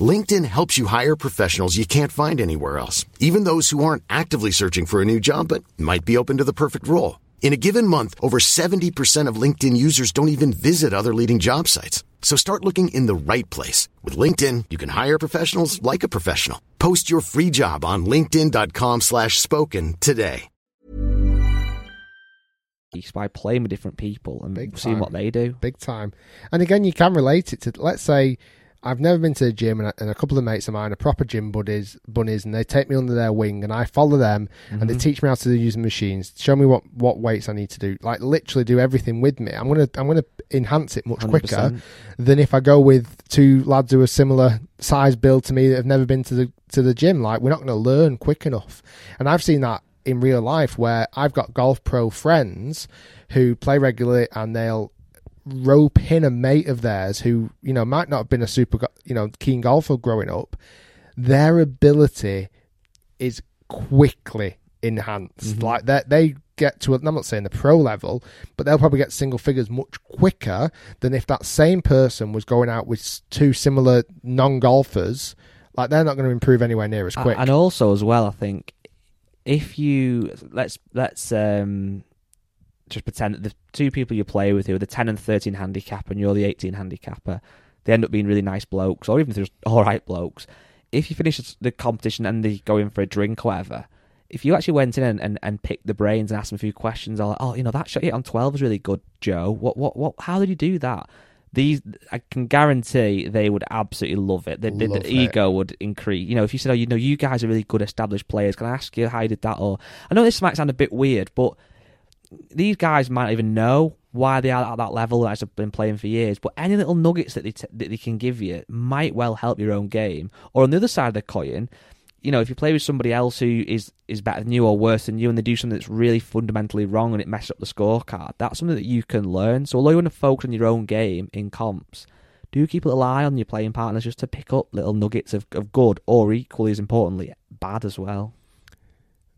LinkedIn helps you hire professionals you can't find anywhere else, even those who aren't actively searching for a new job but might be open to the perfect role. In a given month, over 70% of LinkedIn users don't even visit other leading job sites. So start looking in the right place. With LinkedIn, you can hire professionals like a professional. Post your free job on linkedin.com slash spoken today. by playing with different people and Big seeing time. what they do. big time. And again, you can relate it to. Let's say I've never been to the gym, and a, and a couple of mates of mine are proper gym buddies, bunnies, and they take me under their wing, and I follow them, and they mhm. teach me how to use the machines, show me what what weights I need to do, like literally do everything with me. I'm gonna I'm gonna enhance it much quicker 100%. than if I go with two lads who are similar size build to me that have never been to the to the gym. Like we're not going to learn quick enough, and I've seen that in real life where I've got golf pro friends who play regularly and they'll rope in a mate of theirs who you know might not have been a super you know keen golfer growing up. Their ability is quickly enhanced. Like that, they get to. i'm not saying the pro level, but they'll probably get single figures much quicker than if that same person was going out with two similar non golfers. Like they're not going to improve anywhere near as quick. And also as well, I think if you let's let's um just pretend that the two people you play with who are the ten and thirteen handicap and you're the eighteen handicapper, they end up being really nice blokes or even just all right blokes. If you finish the competition and they go in for a drink or whatever, if you actually went in and, and, and picked the brains and asked them a few questions, or like, oh, you know, that shot you hit on twelve was really good, Joe. What what what? How did you do that? These I can guarantee they would absolutely love it. The, the, Love the ego would increase. You know, if you said, "Oh, you know, you guys are really good established players," can I ask you how you did that? Or I know this might sound a bit weird, but these guys might even know why they are at that level as have been playing for years. But any little nuggets that they t- that they can give you might well help your own game. Or on the other side of the coin, you know, if you play with somebody else who is is better than you or worse than you, and they do something that's really fundamentally wrong and it messes up the scorecard, that's something that you can learn. So although you want to focus on your own game in comps, do keep a little eye on your playing partners just to pick up little nuggets of, of good, or equally as importantly, bad as well.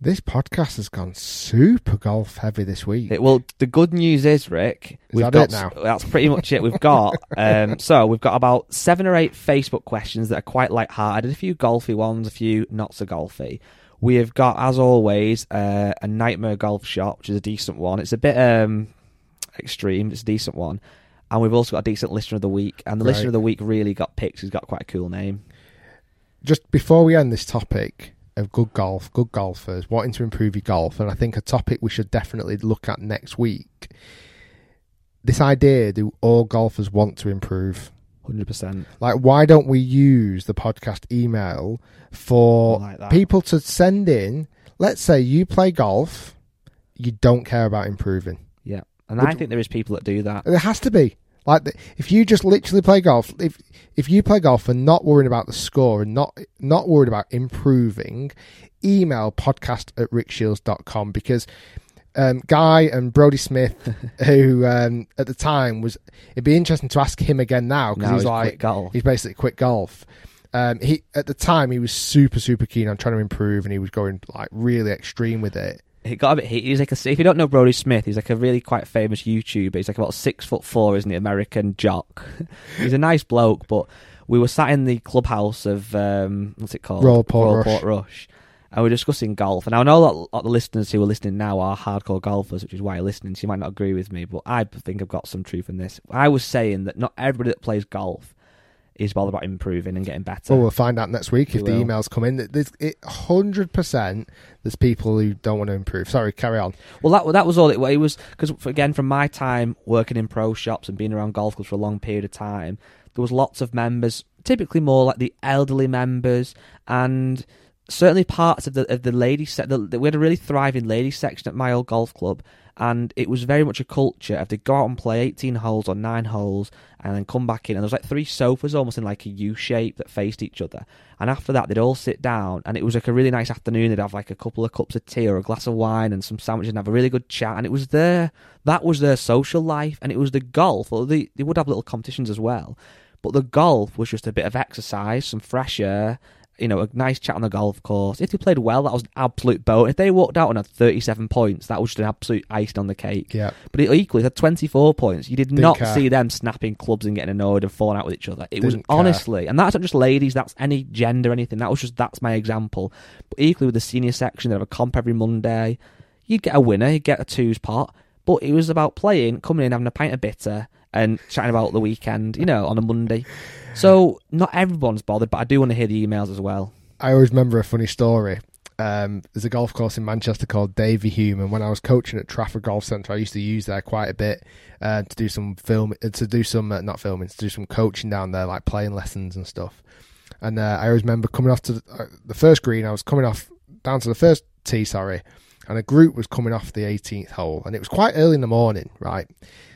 This podcast has gone super golf heavy this week. It, well, the good news is, Rick, Is we've that got it now? that's pretty much it. We've got um, so we've got about seven or eight Facebook questions that are quite light-hearted, a few golfy ones, a few not so golfy. We have got, as always, uh, a nightmare golf shot, which is a decent one. It's a bit um, extreme, it's a decent one. And we've also got a decent listener of the week, and the Right. listener of the week really got picked. He's got quite a cool name. just before we end this topic of good golf, good golfers wanting to improve your golf, and I think a topic we should definitely look at next week. This idea: do all golfers want to improve? Hundred percent. Like, why don't we use the podcast email for like people to send in? Let's say you play golf, you don't care about improving. Yeah, and Would- I think there is people that do that. There has to be. Like the, if you just literally play golf, if if you play golf and not worrying about the score and not not worried about improving, email podcast at rickshiels.com because um, Guy and Brodie Smith, who um, at the time was, it'd be interesting to ask him again now because he's he's like golf. he's basically quit golf. Um, he at the time he was super super keen on trying to improve and he was going like really extreme with it. He got a bit. He, he's like a. If you don't know Brodie Smith, he's like a really quite famous YouTuber. He's like about six foot four, isn't he? American jock. he's a nice bloke, but we were sat in the clubhouse of um, what's it called? Royal Portrush. Rush. And we are discussing golf. And I know that a lot of the listeners who are listening now are hardcore golfers, which is why you're listening. So you might not agree with me, but I think I've got some truth in this. I was saying that not everybody that plays golf is bothered about improving and getting better. Well, we'll find out next week if We the emails come in. There's hundred percent. There's people who don't want to improve. Sorry, carry on. Well, that that was all it, it was because again, from my time working in pro shops and being around golf clubs for a long period of time, there was lots of members, typically more like the elderly members, and certainly parts of the of the ladies set. The, we had a really thriving ladies section at my old golf club, and it was very much a culture of they go out and play eighteen holes or nine holes, and then come back in, and there was like three sofas almost in like a U shape that faced each other, and after that they'd all sit down, and it was like a really nice afternoon. They'd have like a couple of cups of tea or a glass of wine and some sandwiches, and have a really good chat, and it was their that was their social life, and it was the golf. Or they they would have little competitions as well, but the golf was just a bit of exercise, some fresh air, you know, a nice chat on the golf course. If they played well, that was an absolute boat. If they walked out and had 37 points, that was just an absolute icing on the cake. Yeah. But it equally had 24 points. You did not care. see them snapping clubs and getting annoyed and falling out with each other. It was Didn't care. honestly, and that's not just ladies, that's any gender, anything. That was just, that's my example. But equally with the senior section, they'd have a comp every Monday. You'd get a winner, you'd get a twos pot. But it was about playing, coming in, having a pint of bitter, and chatting about the weekend, you know, on a Monday. So not everyone's bothered, but I do want to hear the emails as well. I always remember a funny story. Um, there's a golf course in Manchester called Davyhulme, and when I was coaching at Trafford Golf Centre, I used to use there quite a bit uh, to do some film, uh, to do some uh, not filming, to do some coaching down there, like playing lessons and stuff. And uh, I always remember coming off to the, uh, the first green. I was coming off down to the first tee, sorry, and a group was coming off the 18th hole, and it was quite early in the morning, right?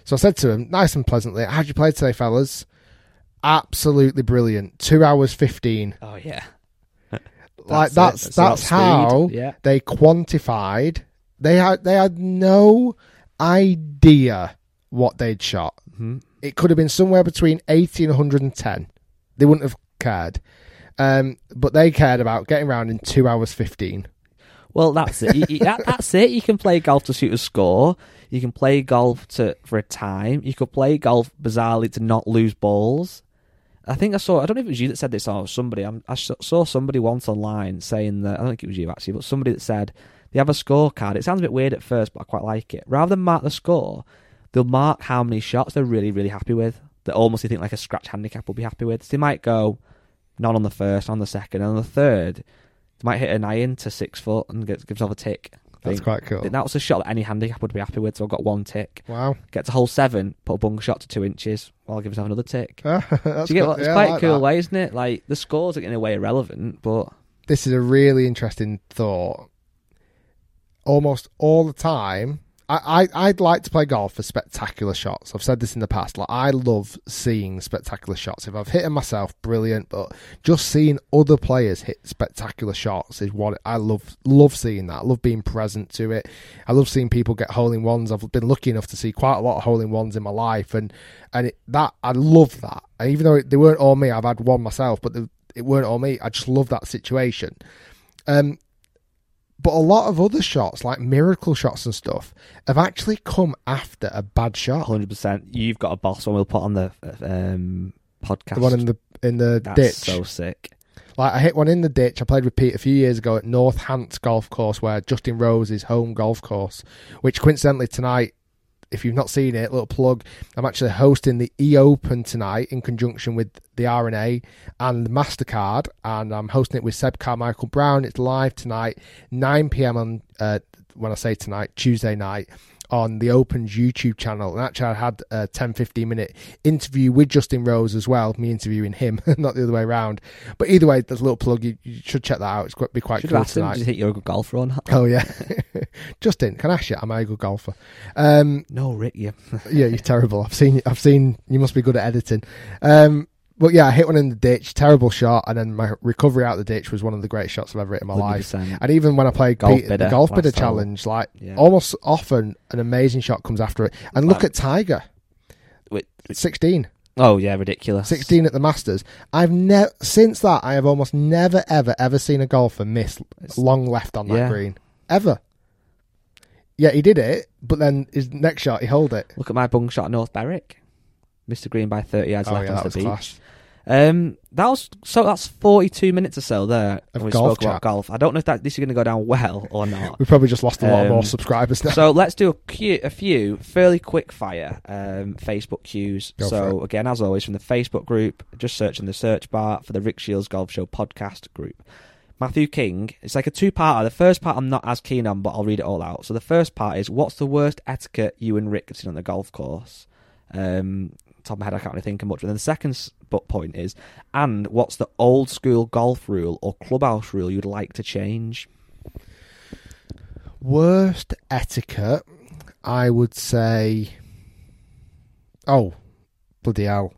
So I said to them, nice and pleasantly, "How'd you play today, fellas?" Absolutely brilliant. Two hours fifteen. Oh yeah, like That's that's. That's how. Yeah. they quantified. They had they had no idea what they'd shot. Mhm. It could have been somewhere between eighty and one hundred and ten. They wouldn't have cared, um, but they cared about getting around in two hours fifteen. Well, that's it. You, you- that, that's it. You can play golf to shoot a score. You can play golf to for a time. You could play golf bizarrely to not lose balls. I think I saw. I don't know if it was you that said this or somebody. I'm, I saw somebody once online saying that. I don't think it was you actually, but somebody that said they have a scorecard. It sounds a bit weird at first, but I quite like it. Rather than mark the score, they'll mark how many shots they're really, really happy with. That almost you think like a scratch handicap will be happy with. So they might go none on the first, on the second, and on the third, might hit an iron to six foot and get, give themselves a tick. That's quite cool. That was a shot that any handicap would be happy with. So I've got one tick. Wow, Get to hole seven, put a bunker shot to two inches. Well, I'll give myself another tick. That's you get cool. It's Yeah, I quite a like cool that. way, isn't it? Like the scores are in a way irrelevant, but This is a really interesting thought. Almost all the time, I, I I'd like to play golf for spectacular shots. I've said this in the past. Like I love seeing spectacular shots. If I've hit them myself, brilliant. But just seeing other players hit spectacular shots is what I love. Love seeing that. I love being present to it. I love seeing people get hole in ones. I've been lucky enough to see quite a lot of hole in ones in my life, and and it, that I love that. And even though they weren't all me, I've had one myself, but they, it weren't all me. I just love that situation. Um, but a lot of other shots, like miracle shots and stuff, have actually come after a bad shot. hundred percent. You've got a boss one. We'll put on the um, podcast. The one in the in the That's ditch. so sick. Like I hit one in the ditch. I played with Pete a few years ago at North Hants Golf Course, where Justin Rose's home golf course. Which coincidentally tonight, if you've not seen it, little plug. I'm actually hosting the E Open tonight in conjunction with the R&A and Mastercard, and I'm hosting it with Seb Carmichael Brown. It's live tonight, 9 p.m. on uh, when I say tonight, Tuesday night. On the Open's YouTube channel. And actually, I had a 10 15 minute interview with Justin Rose as well, me interviewing him, not the other way around. But either way, there's a little plug. You, you should check that out. It's quite, be quite Should cool asked him, tonight. did you think you're a good golfer on? Oh, yeah. Justin, can I ask you, am I a good golfer? Um, No, Rick, you. yeah, you're terrible. I've seen. I've seen. You must be good at editing. Um, but yeah, I hit one in the ditch, terrible shot, and then my recovery out of the ditch was one of the greatest shots I've ever hit in my life. 100%. And even when I played Golfbidder, the Golfbidder challenge, like Yeah. almost often an amazing shot comes after it. And look Like- at Tiger, Wait, 16, oh, yeah, ridiculous. 16 at the Masters. I've never since that I have almost never ever ever seen a golfer miss long left on that Yeah. green ever. Yeah, he did it, but then his next shot he held it. Look at my bung shot at North Berwick. Mr. Green by 30 yards Oh left yeah, was the beach. class. Um, that was so. That's forty-two minutes or so there. We golf spoke about chat. golf. I don't know if that this is going to go down well or not. We've probably just lost a lot Um, more subscribers now. so let's do a, cu- a few fairly quick fire um, Facebook cues. Go so again, as always, from the Facebook group, just search in the search bar for the Rick Shiels Golf Show podcast group. Matthew King. It's like a two-parter. The first part I'm not as keen on, but I'll read it all out. So the first part is, what's the worst etiquette you and Rick have seen on the golf course? Um, top of my head, I can't really think of much. And then the second point is, and what's the old school golf rule or clubhouse rule you'd like to change? Worst etiquette, I would say. Oh, bloody hell!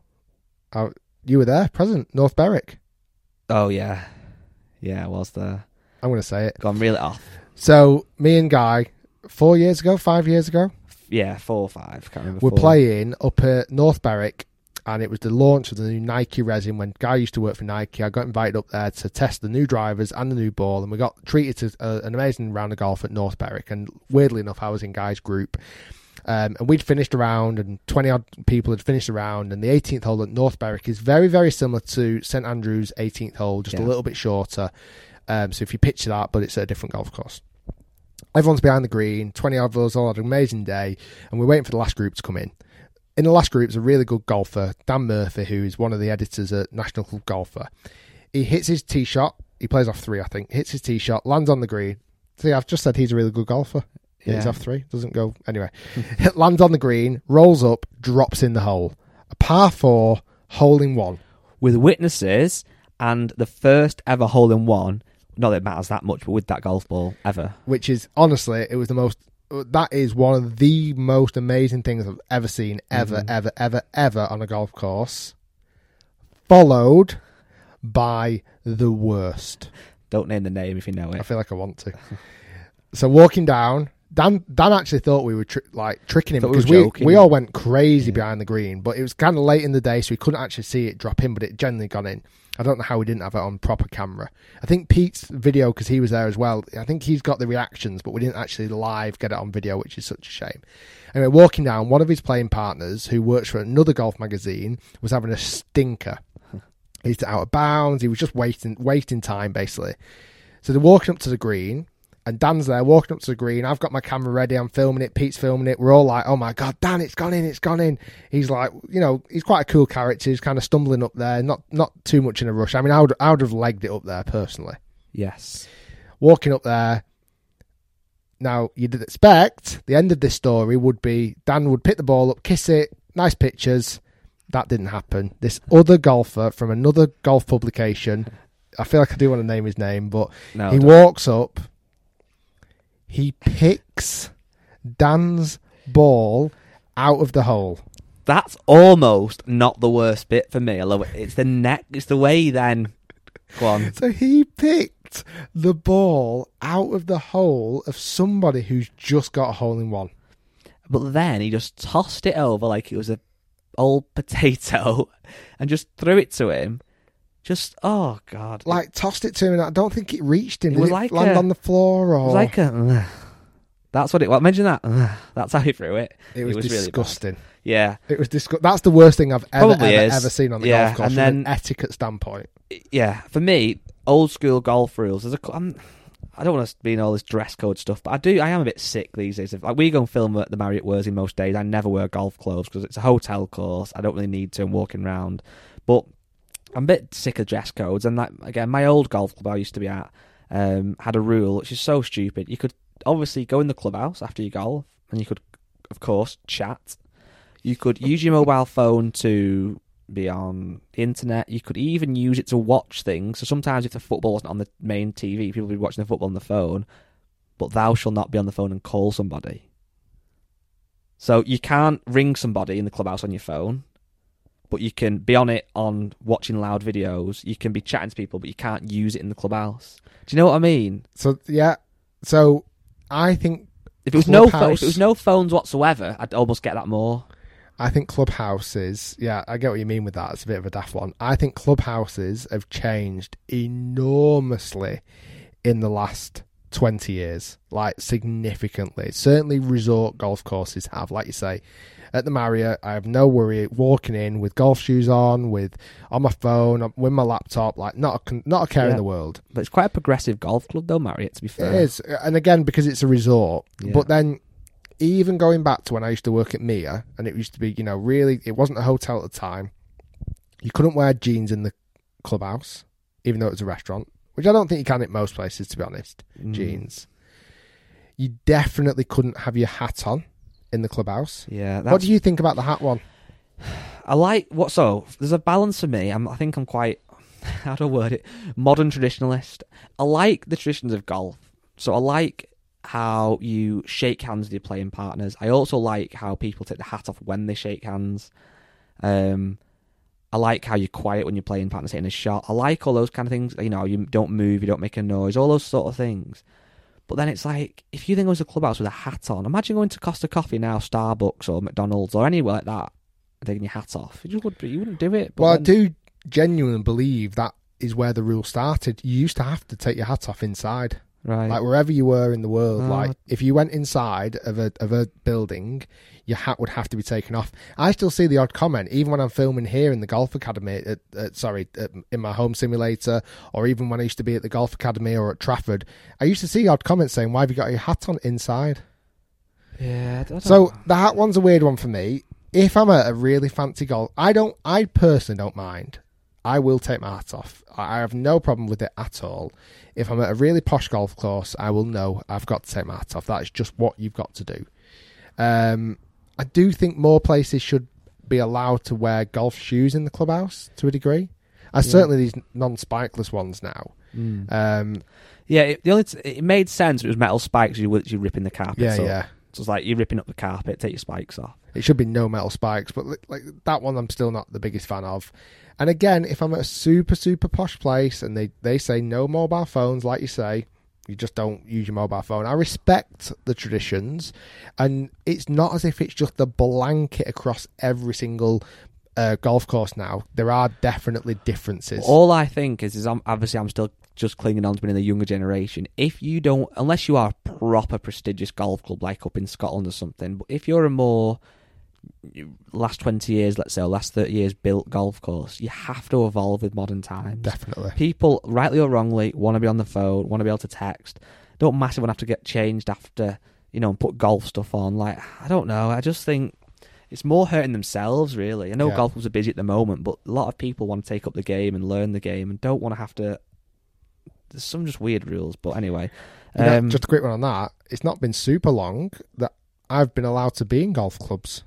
Oh, you were there, present North Berwick. Oh yeah, yeah, I was there. I'm going to say it. Gone reel it off. So me and Guy, four years ago, five years ago, Yeah, four or five. Can't remember. we're four. playing up at North Berwick, and it was the launch of the new Nike RZN. When Guy used to work for Nike, I got invited up there to test the new drivers and the new ball, and we got treated to a, an amazing round of golf at North Berwick. And weirdly enough, I was in Guy's group. Um, and we'd finished around, and 20 odd people had finished around. And the 18th hole at North Berwick is very, very similar to St Andrews' 18th hole, just a little bit shorter. Um, so if you picture that, but it's a different golf course. Everyone's behind the green, 20 of us all had an amazing day, and we're waiting for the last group to come in. In the last group is a really good golfer, Dan Murphy, who is one of the editors at National Club Golfer. He hits his tee shot, he plays off three, I think, hits his tee shot, lands on the green. See, I've just said he's a really good golfer. Yeah. He's off three, doesn't go anyway. lands on the green, rolls up, drops in the hole. A par four, hole in one. with witnesses and the first ever hole in one. Not that it matters that much, but with that golf ball ever. which is honestly, it was the most. That is one of the most amazing things I've ever seen, ever, Mm-hmm. ever, ever, ever on a golf course. Followed by the worst. Don't name the name if you know it. I feel like I want to. so walking down, Dan Dan actually thought we were tr- like tricking him Thought we because were we, we all went crazy behind the green, but it was kind of late in the day, so we couldn't actually see it drop in, but it generally gone in. I don't know how we didn't have it on proper camera. I think Pete's video because he was there as well. I think he's got the reactions, but we didn't actually live get it on video, which is such a shame. Anyway, walking down, one of his playing partners, who works for another golf magazine, was having a stinker. He's out of bounds. He was just wasting wasting time basically. So they're walking up to the green, and Dan's there walking up to the green. I've got my camera ready. I'm filming it. Pete's filming it. We're all like, "Oh my god, Dan! It's gone in! It's gone in!" He's like, you know, he's quite a cool character. He's kind of stumbling up there, not not too much in a rush. I mean, I would I would have legged it up there personally. Yes. Walking up there. Now you'd expect the end of this story would be Dan would pick the ball up, kiss it, nice pictures. That didn't happen. This other golfer from another golf publication, I feel like I do want to name his name, but No. he don't. walks up, he picks Dan's ball out of the hole. That's almost not the worst bit for me. It's the neck. It's the way. Then, go on. So he picked the ball out of the hole of somebody who's just got a hole in one. But then he just tossed it over like it was a old potato, and just threw it to him. Just oh god, Like tossed it to him, and I don't think it reached him. It Did was it like land a- on the floor, or it was like a. Uh, that's what it was. Imagine that. Uh, that's how he threw it. it was, really bad. disgusting. Yeah, it was disgusting. That's the worst thing I've ever ever, ever seen on the Yeah, golf course and from an etiquette standpoint. yeah. For me, old school golf rules. There's a. I'm, I don't want to be in all this dress code stuff, but I do. I am a bit sick these days. If like we go and film at the Marriott Worsley most days, I never wear golf clothes because it's a hotel course. I don't really need to. I'm walking around, but I'm a bit sick of dress codes. And like again, my old golf club I used to be at um, had a rule which is so stupid. You could obviously go in the clubhouse after your golf, and you could, of course, chat. You could use your mobile phone to be on internet. You could even use it to watch things. So sometimes, if the football wasn't on the main TV, people would be watching the football on the phone. But thou shall not be on the phone and call somebody. So you can't ring somebody in the clubhouse on your phone, but you can be on it on watching loud videos. You can be chatting to people, but you can't use it in the clubhouse. Do you know what I mean? So yeah, so I think If it was no, pho- Clubhouse- if it was no phones whatsoever, I'd almost get that more. I think clubhouses. Yeah, I get what you mean with that. It's a bit of a daft one. I think clubhouses have changed enormously in the last twenty years, like significantly. Certainly, resort golf courses have, like you say. At the Marriott, I have no worry walking in with golf shoes on, with on my phone, with my laptop, like not a, not a care in the world. But it's quite a progressive golf club, though, Marriott. To be fair, It is, and again because it's a resort. Yeah. But then, even going back to when I used to work at Mia, and it used to be, you know, really, it wasn't a hotel at the time. You couldn't wear jeans in the clubhouse, even though it was a restaurant, which I don't think you can at most places, to be honest. Mm. Jeans. You definitely couldn't have your hat on in the clubhouse. Yeah, What do you think about the hat one? I like what. So there's a balance for me. I'm, I think I'm quite. How do I word it? Modern traditionalist. I like the traditions of golf. So I like how you shake hands with your playing partners. I also like how people take the hat off when they shake hands. Um, I like how you're quiet when you're playing partner's hitting a shot. I like all those kind of things. You know, you don't move, you don't make a noise, all those sort of things. But then it's like, if you then go to a clubhouse with a hat on, imagine going to Costa Coffee now, Starbucks or McDonald's or anywhere like that, taking your hat off. You, would, you wouldn't do it. But Well, I do genuinely believe that is where the rule started. You used to have to take your hat off inside. Right. like wherever you were in the world Oh. like if you went inside of a of a building your hat would have to be taken off i still see the odd comment even when i'm filming here in the golf academy at, at, sorry at, in my home simulator or even when i used to be at the golf academy or at trafford i used to see odd comments saying why have you got your hat on inside yeah. I don't so know. the hat one's a weird one for me if i'm at a really fancy golf i don't i personally don't mind I will take my hat off. I I have no problem with it at all. If I'm at a really posh golf course, I will know I've got to take my hat off. That is just what you've got to do. Um, I do think more places should be allowed to wear golf shoes in the clubhouse to a degree. Uh, Certainly these non-spikeless ones now. Mm. Um, Yeah, it, the only t- it made sense. It was metal spikes. You were you ripping the carpet. yeah, yeah. So it's like you're ripping up the carpet. Take your spikes off. It should be no metal spikes, but like that one, I'm still not the biggest fan of. And again, if I'm at a super super posh place and they they say no mobile phones, like you say, you just don't use your mobile phone. I respect the traditions, and it's not as if it's just a blanket across every single uh, golf course now. There are definitely differences. All I think is, is I'm, obviously I'm still just clinging on to being in the younger generation. If you don't, unless you are a proper prestigious golf club like up in Scotland or something, but if you're a more last 20 years, let's say, or last 30 years built golf course, you have to evolve with modern times. definitely. People, rightly or wrongly, want to be on the phone, want to be able to text. Don't massively want to have to get changed after, you know, and put golf stuff on. Like, I don't know. I just think it's more hurting themselves, really. I know Yeah. golf clubs are busy at the moment, but a lot of people want to take up the game and learn the game and don't want to have to. There's some just weird rules, but anyway. You know, Um, just a quick one on that. It's not been super long that I've been allowed to be in golf clubs,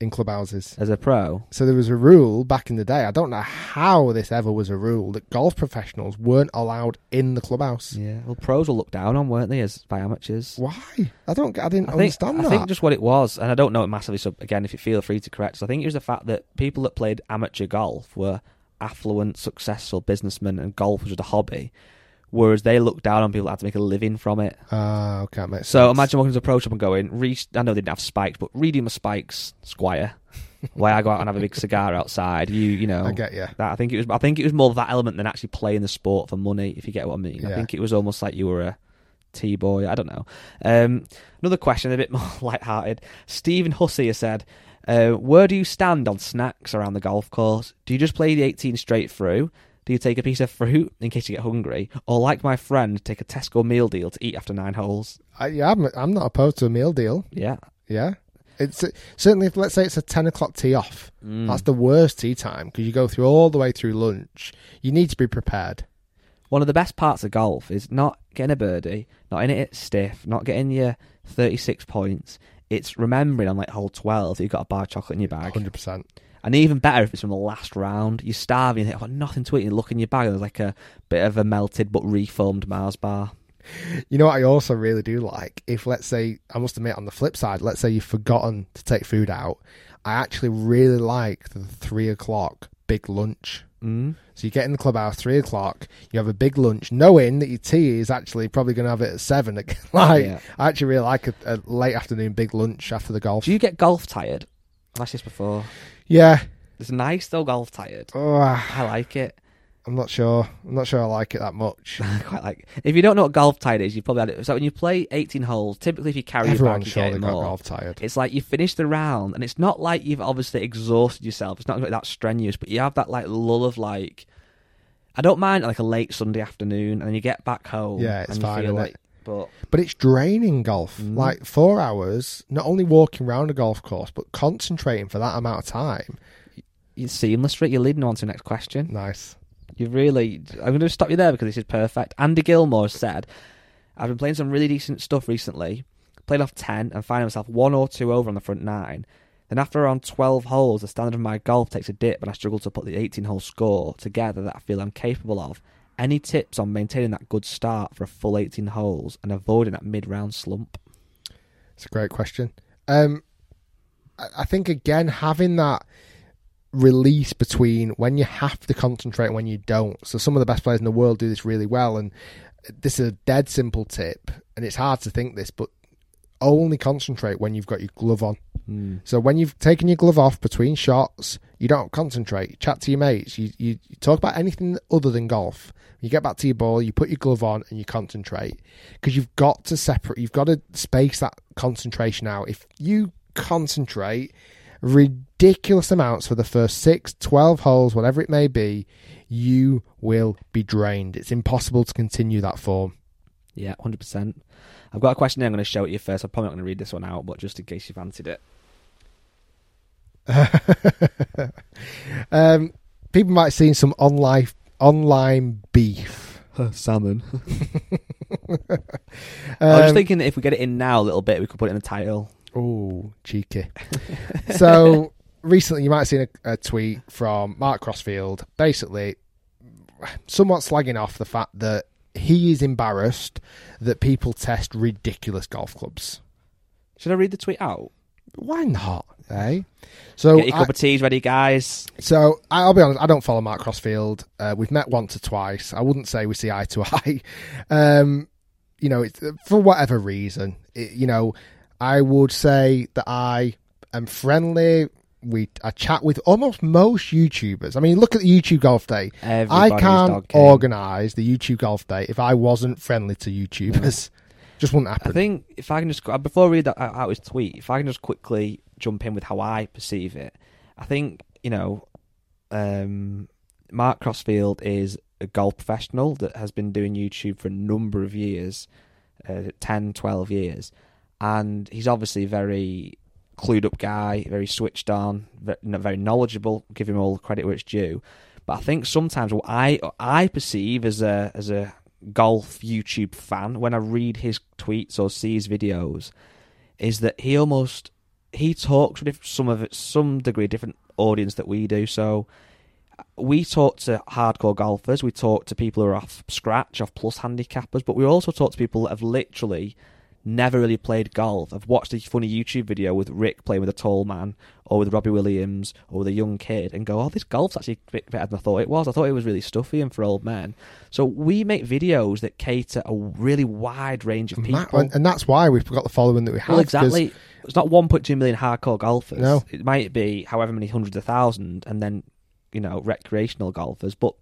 in clubhouses. as a pro, So there was a rule back in the day. I don't know how this ever was a rule that golf professionals weren't allowed in the clubhouse. yeah, well, pros were looked down on, weren't they, as by amateurs? Why? I don't. I didn't I think, understand I that. think just what it was, and I don't know it massively. So again, if you feel free to correct, us, I think it was the fact that people that played amateur golf were affluent, successful businessmen, and golf was just a hobby. Whereas they looked down on people that had to make a living from it. Ah, okay, makes So sense. imagine walking to a pro shop and going, re- I know they didn't have spikes, but reading my spikes, Squire. Why I go out and have a big cigar outside. You, you know, I get you. that. I think it was. I think it was more of that element than actually playing the sport for money. If you get what I mean. I Yeah. think it was almost like you were a T boy. I don't know. Um, another question, a bit more light-hearted. Stephen Hussey has said, uh, "Where do you stand on snacks around the golf course? Do you just play the 18 straight through? Do you take a piece of fruit in case you get hungry, or like my friend, take a Tesco meal deal to eat after nine holes? I, yeah, I'm, I'm not opposed to a meal deal. Yeah, Yeah, it's certainly if let's say it's a ten o'clock tee off. Mm. That's the worst tea time because you go through all the way through lunch. You need to be prepared. One of the best parts of golf is not getting a birdie, not in it stiff, not getting your 36 points. it's remembering on like hole twelve that you've got a bar of chocolate in your bag. Hundred percent. And even better if it's from the last round. You're starving, you think, I've got nothing to eat, and you look in your bag, and there's like a bit of a melted but reformed Mars bar. You know what I also really do like? If let's say I must admit on the flip side, let's say you've forgotten to take food out, I actually really like the three o'clock big lunch. Mm. So you get in the clubhouse three o'clock, you have a big lunch, knowing that your tea is actually probably going to have it at seven. like Yeah. I actually really like a, a late afternoon big lunch after the golf. Do you get golf tired? I've asked this before. Yeah. It's nice though, golf tired. I like it. I'm not sure. I'm not sure I like it that much. I quite like. If you don't know what golf tired is, you probably had it. So when you play 18 holes, typically if you carry your Everyone's bag, you get more. golf tired. It's like you finish the round, and it's not like you've obviously exhausted yourself. It's not like that strenuous, but you have that like lull of like. I don't mind like a late Sunday afternoon, and then you get back home. Yeah, it's and you fine, like, but But it's draining golf. Mm. Like four hours, not only walking around a golf course, but concentrating for that amount of time. you're seamless, Rick. You're leading on to the next question. Nice. You really. I'm going to stop you there because this is perfect. Andy Gilmore said, "I've been playing some really decent stuff recently. Played off ten and finding myself one or two over on the front nine. Then after around twelve holes, the standard of my golf takes a dip, and I struggle to put the 18-hole score together that I feel I'm capable of. Any tips on maintaining that good start for a full 18 holes and avoiding that mid-round slump? It's a great question. Um, I think again having that release between when you have to concentrate and when you don't. So some of the best players in the world do this really well, and this is a dead simple tip. And it's hard to think this, but only concentrate when you've got your glove on. Hmm. So when you've taken your glove off between shots, you don't concentrate. You chat to your mates. You, you you talk about anything other than golf. You get back to your ball. You put your glove on and you concentrate because you've got to separate. You've got to space that concentration out. If you concentrate ridiculous amounts for the first six, 12 holes, whatever it may be, you will be drained. It's impossible to continue that form. Yeah, 100%. I've got a question here I'm going to show it you first. I'm probably not going to read this one out, but just in case you fancied it. um, people might have seen some online online beef. Salmon. I was just Um, thinking that if we get it in now a little bit, we could put it in the title. Oh, cheeky. so recently, you might have seen a, a tweet from Mark Crossfield, basically somewhat slagging off the fact that he is embarrassed that people test ridiculous golf clubs. Should I read the tweet out? Why not? Eh? So Get your I- cup of teas ready, guys. So I'll be honest, I don't follow Mark Crossfield. Uh, we've met once or twice. I wouldn't say we see eye to eye. Um, you know, it's, for whatever reason, it, you know, I would say that I am friendly. We I chat with almost most YouTubers. I mean, look at the YouTube Golf Day. I can't organise the YouTube Golf Day if I wasn't friendly to YouTubers. Just wouldn't happen. I think if I can just before I read that out out his tweet, if I can just quickly jump in with how I perceive it, I think you know, um, Mark Crossfield is a golf professional that has been doing YouTube for a number of years, uh, 10, 12 years, and he's obviously a very clued up guy, very switched on, very knowledgeable. Give him all the credit where it's due. But I think sometimes what I I perceive as a as a golf YouTube fan when I read his tweets or see his videos is that he almost he talks with some of it some degree different audience that we do. So we talk to hardcore golfers, we talk to people who are off scratch, off plus handicappers, but we also talk to people that have literally never really played golf. I've watched a funny YouTube video with Rick playing with a tall man, or with Robbie Williams, or with a young kid, and go, "Oh, this golf's actually a bit better than I thought it was. I thought it was really stuffy and for old men." So we make videos that cater a really wide range of And people. that- and, that's why we've got the following that we have. Well, exactly. It's not 1.2 million hardcore golfers. No. It might be however many hundreds of thousand, and then you know recreational golfers. But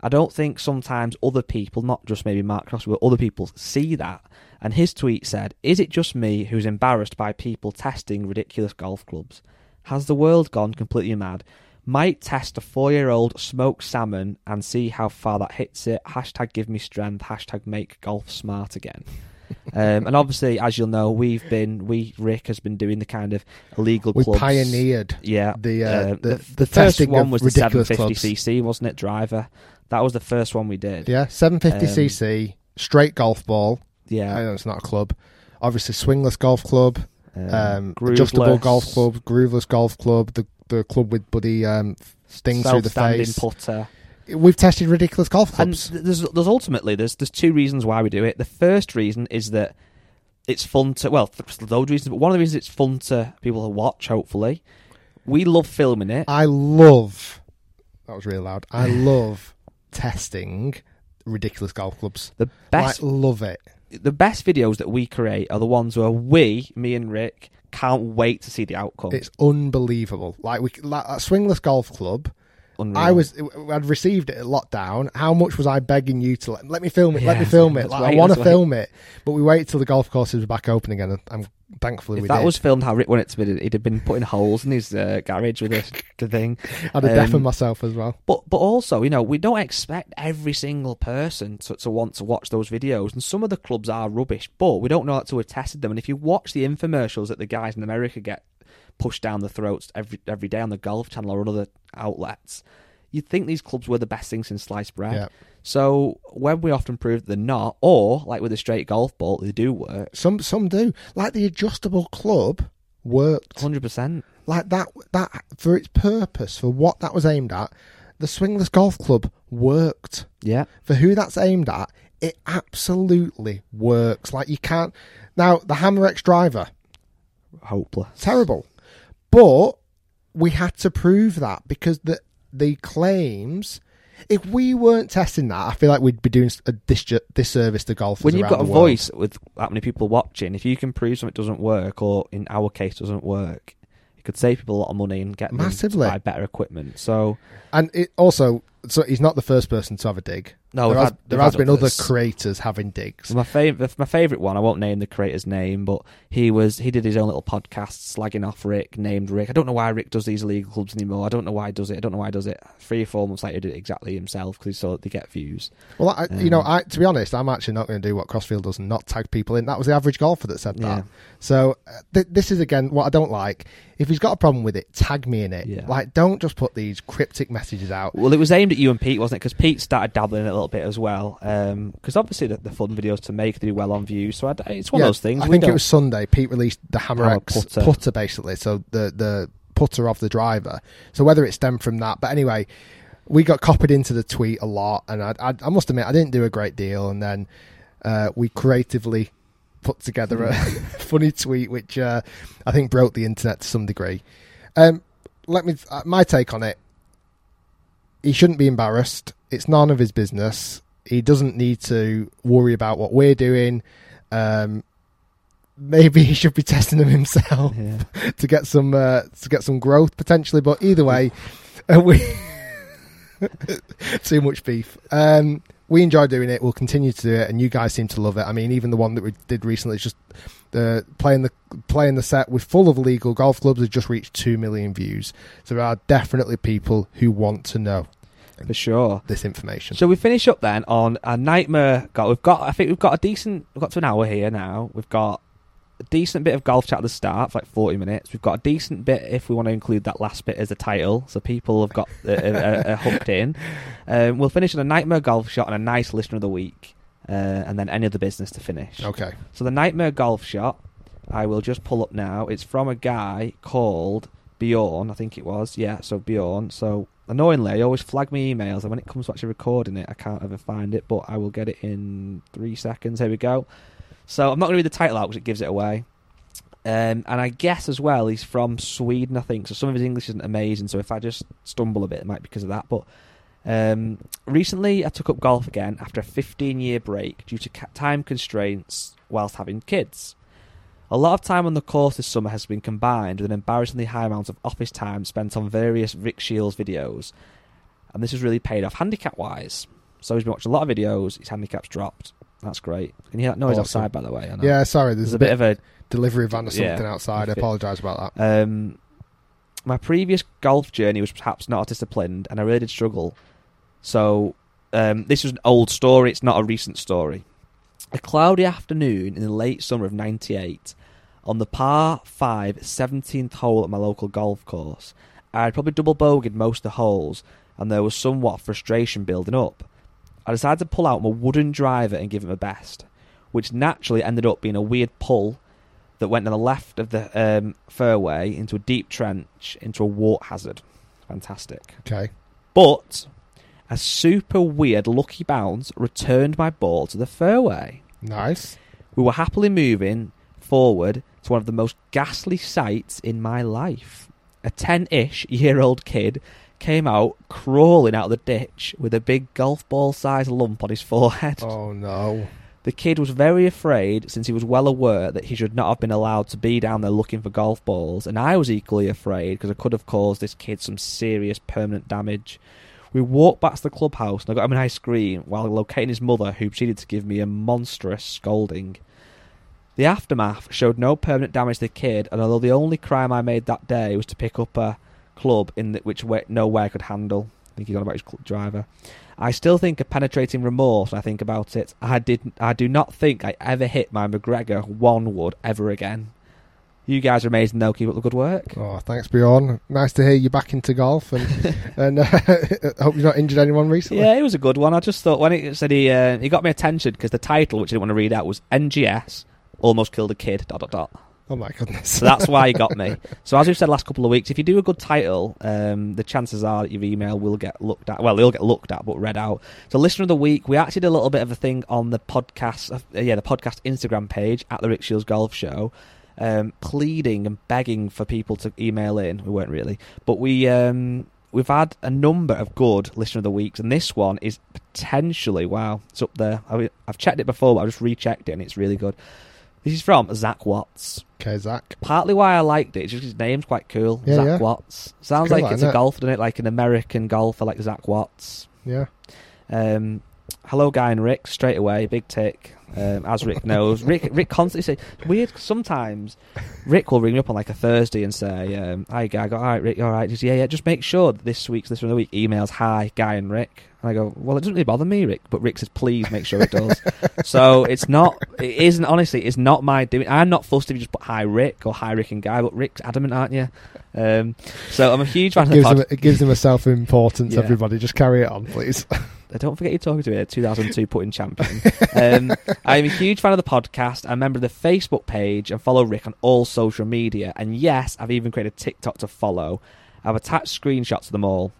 I don't think sometimes other people, not just maybe Mark Cross, but other people see that. And his tweet said, "Is it just me who's embarrassed by people testing ridiculous golf clubs? Has the world gone completely mad?" Might test a four-year-old smoked salmon and see how far that hits it. Hashtag give me strength. Hashtag make golf smart again. um, and obviously, as you'll know, we've been we Rick has been doing the kind of illegal we clubs. pioneered Yeah, the, uh, uh, the, the, the first testing one of was the ridiculous 750cc, wasn't it? Driver. That was the first one we did. Yeah, 750cc, straight golf ball. I Yeah. know it's not a club. Obviously, swingless golf club. um, Grooveless. adjustable golf club, grooveless golf club, the the club with buddy um, stings through the face. putter. We've tested ridiculous golf clubs. th- there's there's ultimately there's there's two reasons why we do it. The first reason is that it's fun to well, there's loads of reasons, but one of the reasons it's fun to people to watch. Hopefully, we love filming it. I love. That was really loud. I love testing ridiculous golf clubs. The best Like, love it. the best videos that we create are the ones where we, me and Rick, can't wait to see the outcome. It's unbelievable. Like we, like that swingless golf club. Unreal. I was, I'd received it at lockdown. How much was I begging you to let, let me film it? let me film it. Like, I want to film it, but we wait till the golf courses are back open again. And I'm thankfully If we that did. was filmed how Rick wanted it to be, he'd have been putting holes in his uh, garage with a, the thing. I'd have Um, deafened myself as well. But but also, you know, we don't expect every single person to, to want to watch those videos, and some of the clubs are rubbish. But we don't know that till we've tested them. And if you watch the infomercials that the guys in America get pushed down the throats every every day on the Golf Channel or other outlets, you'd think these clubs were the best things since sliced bread. Yeah. So when we often prove that they're not, or like with a straight golf ball, they do work. Some some do. Like the adjustable club worked. Hundred percent. Like that that for its purpose, for what that was aimed at, the swingless golf club worked. Yeah. For who that's aimed at, it absolutely works. Like you can't now the Hammer X driver, Hopeless. terrible. But we had to prove that because the the claims if we weren't testing that, I feel like we'd be doing a dis- disservice to golfers. when you've got a voice with that many people watching, if you can prove something doesn't work, or in our case doesn't work, it could save people a lot of money and get Massively. buy better equipment. So and it also, so he's not the first person to have a dig. No, there has, had- there has been other creators having digs. my favorite, my favorite one, I won't name the creator's name, but he was he did his own little podcast slagging off Rick, named Rick. I don't know why Rick does these illegal clubs anymore. I don't know why he does it. I don't know why he does it. Three or four months later, he did it exactly himself because he saw that they get views. Well, I, you know, Um, I to be honest, I'm actually not going to do what Crossfield does and not tag people in. That was the average golfer that said that. Yeah. So uh, th- this is again what I don't like. If he's got a problem with it, tag me in it. Yeah. Like, don't just put these cryptic messages out. Well, it was aimed at you and Pete, wasn't it? Because Pete started dabbling a little bit as well. Because obviously the, the fun videos to make they do well on views. So I, it's one Yeah, of those things. I think it don't- was Sunday. Pete released the Hammer Hammer X putter. putter. basically. So the the putter of the driver. So whether it stemmed from that, but anyway, we got copied into the tweet a lot, and I, I, I must admit I didn't do a great deal, and then uh, we creatively put together a funny tweet, which uh, I think broke the internet to some degree. Um, let me uh, my take on it. He shouldn't be embarrassed. It's none of his business. He doesn't need to worry about what we're doing. Um, maybe he should be testing them himself Yeah. to get some uh, to get some growth potentially. But either way, uh, we too much beef. Um, we enjoy doing it. We'll continue to do it, and you guys seem to love it. I mean, even the one that we did recently, is just the playing the playing the set with full of illegal golf clubs has just reached two million views. So there are definitely people who want to know for sure. this information. So we finish up then on a nightmare. Got we've got. I think we've got a decent. We've got to an hour here now. We've got a decent bit of golf chat at the start, for like forty minutes. We've got a decent bit if we want to include that last bit as a title, so people have got uh, uh, uh, hooked in. Um, we'll finish on a nightmare golf shot and a nice listener of the week, uh, and then any other business to finish. okay, So the nightmare golf shot, I will just pull up now. It's from a guy called Bjorn, I think it was. Yeah, so Bjorn. So annoyingly, I always flag my emails, and when it comes to actually recording it, I can't ever find it. But I will get it in three seconds. Here we go. So I'm not going to read the title out because it gives it away. Um, and I guess as well, he's from Sweden, I think. So some of his English isn't amazing. So if I just stumble a bit, it might be because of that. But um, recently, I took up golf again after a 15 year break due to time constraints whilst having kids. A lot of time on the course this summer has been combined with an embarrassingly high amount of office time spent on various Rick Shiels videos, and this has really paid off handicap wise. So he's been watching a lot of videos, his handicap's dropped. That's great. Can you hear that noise Awesome. outside, by the way? Yeah, sorry. There's, There's a bit of a delivery van or Yeah, something outside. I apologise about that. um, my previous golf journey was perhaps not as disciplined, and I really did struggle. So um, this was an old story; it's not a recent story. A cloudy afternoon in the late summer of '98, on the par 5 17th hole at my local golf course, I had probably double bogeyed most of the holes, and there was somewhat frustration building up. I decided to pull out my wooden driver and give it my best, which naturally ended up being a weird pull that went to the left of the um, fairway into a deep trench into a wart hazard. Fantastic. Okay. But a super weird lucky bounce returned my ball to the fairway. Nice. We were happily moving forward to one of the most ghastly sights in my life. A 10 ish year old kid came out crawling out of the ditch with a big golf ball sized lump on his forehead. Oh no. The kid was very afraid since he was well aware that he should not have been allowed to be down there looking for golf balls, and I was equally afraid because I could have caused this kid some serious permanent damage. We walked back to the clubhouse and I got him an ice cream while locating his mother, who proceeded to give me a monstrous scolding. The aftermath showed no permanent damage to the kid, and although the only crime I made that day was to pick up a club in the, which way, no way I could handle, I think he got about his driver. I still think of penetrating remorse when I think about it. I did. I do not think I ever hit my MacGregor one wood ever again. You guys are amazing, though. Keep up the good work. Oh, thanks, Bjorn. Nice to hear you back into golf, and and uh, hope you've not injured anyone recently. Yeah, it was a good one. I just thought when it said he uh, he got my attention because the title, which I didn't want to read out, was NGS almost killed a kid. Dot dot dot. Oh my goodness. So that's why he got me. So as we've said last couple of weeks, if you do a good title, um, the chances are that your email will get looked at. Well, it'll get looked at, but read out. So listener of the week, we actually did a little bit of a thing on the podcast, uh, yeah, the podcast Instagram page at the Rick Shiels Golf Show. Um, pleading and begging for people to email in. We weren't really, but we um, we've had a number of good listener of the weeks, and this one is potentially wow, it's up there. I, I've checked it before, but I just rechecked it, and it's really good. This is from Zach Watts. Okay, Zach. Partly why I liked it is just his name's quite cool. Yeah, Zach yeah. Watts. Sounds cool, like it's a it? golfer, doesn't it? Like an American golfer like Zach Watts. Yeah. Um, hello, Guy and Rick. Straight away, big tick. Um, as Rick knows, Rick Rick constantly say weird. Sometimes Rick will ring me up on like a Thursday and say, um, "Hi, Guy. I go, all right, Rick. All right." Just yeah, yeah. Just make sure that this week's this of the week emails hi, Guy and Rick. And I go, well, it doesn't really bother me, Rick. But Rick says, please make sure it does. so it's not. It isn't honestly. It's not my doing. I'm not fussed if you just put hi, Rick or hi, Rick and Guy. But Rick's adamant, aren't you? Um, so I'm a huge fan of the Gives pod. him, it gives him a self importance. Yeah. Everybody, just carry it on, please. Uh, Don't forget you're talking to me, a 2002 putting champion. um, I'm a huge fan of the podcast. I'm a member of the Facebook page and follow Rick on all social media. And yes, I've even created TikTok to follow. I've attached screenshots of them all.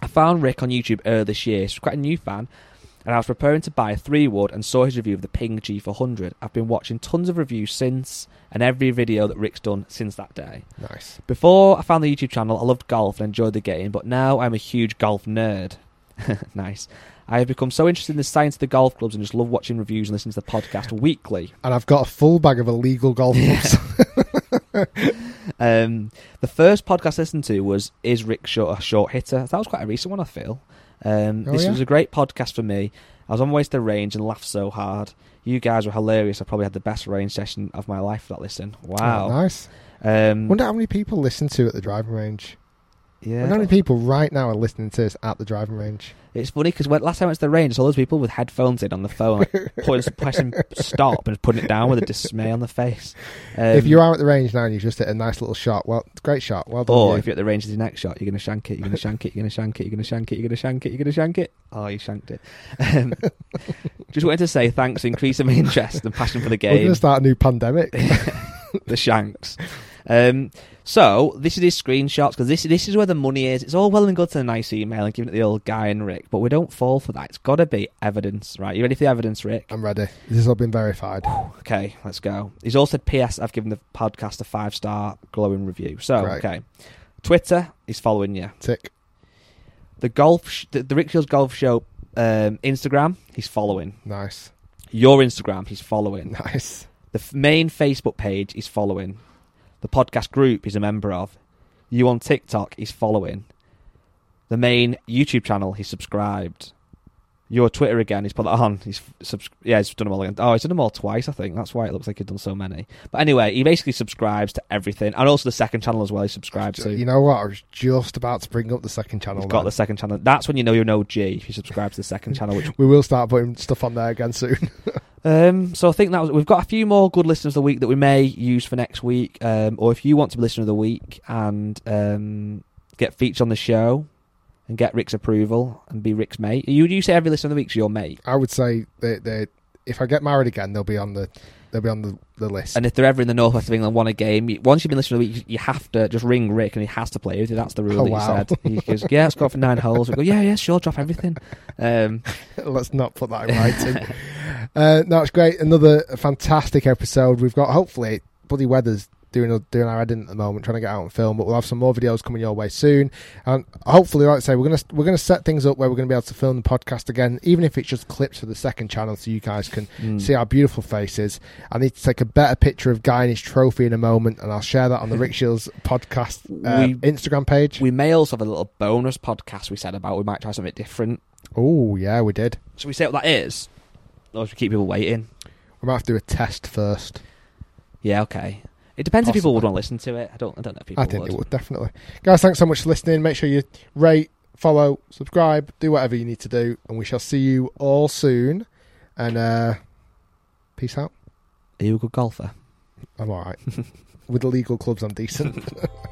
I found Rick on YouTube earlier this year. He's quite a new fan. And I was preparing to buy a three wood and saw his review of the Ping G400. I've been watching tons of reviews since, and every video that Rick's done since that day. nice. Before I found the YouTube channel, I loved golf and enjoyed the game, but now I'm a huge golf nerd. nice. I have become so interested in the science of the golf clubs and just love watching reviews and listening to the podcast weekly. And I've got a full bag of illegal golf clubs. Um, the first podcast I listened to was Is Rick Short a Short Hitter? That was quite a recent one, I feel. Um, Oh, this yeah? was a great podcast for me. I was on my way to the range and laughed so hard. You guys were hilarious. I probably had the best range session of my life for that listen. Wow. Oh, nice. Um, Wonder how many people listen to at the driving range. Yeah. How many people right now are listening to this at the driving range. It's funny because last time I went to the range, saw those people with headphones in on the phone, like, pressing stop and putting it down with a dismay on the face. Um, if you are at the range now and you've just hit a nice little shot, well, great shot. Well done. or you. if you're at the range the next shot, you're going to shank it, you're going to shank it, you're going to shank it, you're going to shank it, you're going to shank it, you're going to shank it. Oh, you shanked it. Um, just wanted to say thanks for increasing my interest and passion for the game. We're going to start a new pandemic. the shanks. Um, so this is his screenshots because this this is where the money is. It's all well and good to a nice email and giving it the old guy and Rick, but we don't fall for that. It's got to be evidence, right? You ready for the evidence, Rick? I'm ready. This has all been verified. Okay, let's go. He's also said, P.S. I've given the podcast a five star glowing review. So Great. okay, Twitter, he's following you. Tick. The golf, sh- the, the Rick Shiels Golf Show um, Instagram, he's following. Nice. Your Instagram, he's following. Nice. The f- main Facebook page, he's following. The podcast group, he's a member of. You on TikTok, he's following. The main YouTube channel, he's subscribed. Your Twitter again, he's put that on. He's subs- yeah, he's done them all again. Oh, he's done them all twice, I think. That's why it looks like he's done so many. But anyway, he basically subscribes to everything, and also the second channel as well. He subscribes to. You know what? I was just about to bring up the second channel. He's got the second channel. That's when you know you're an OG if you subscribe to the second channel, which We will start putting stuff on there again soon. Um, so I think that was, we've got a few more good listeners of the week that we may use for next week. Um, or if you want to be listener of the week and um, get featured on the show and get Rick's approval and be Rick's mate, you you say every list of the week's your mate. I would say that they, if I get married again, they'll be on the they'll be on the, the list. And if they're ever in the northwest of England, want a game, you- once you've been listening to the week, you have to just ring Rick and he has to play with you. That's the rule Oh, that wow. said. He goes, "Yeah, let's go for nine holes." We go, "Yeah, yeah, sure, drop everything." Um, Let's not put that in writing. uh, no, it's great. Another fantastic episode. We've got hopefully bloody Weathers doing doing our editing at the moment, trying to get out and film. But we'll have some more videos coming your way soon, and hopefully, like I say, we're gonna we're gonna set things up where we're gonna be able to film the podcast again, even if it's just clips for the second channel, so you guys can Mm. see our beautiful faces. I need to take a better picture of Guy and his trophy in a moment, and I'll share that on the Rick Shiels podcast uh, We- Instagram page. we may also have a little bonus podcast we said about. We might try something different. oh yeah, we did. So we say what that is? Or should we keep people waiting? We might have to do a test first. Yeah, okay. It depends if people would want to listen to it. I don't. I don't know if people I think would. it would definitely. Guys, thanks so much for listening. Make sure you rate, follow, subscribe, do whatever you need to do, and we shall see you all soon. And uh peace out. Are you a good golfer? I'm all right. With the legal clubs, I'm decent.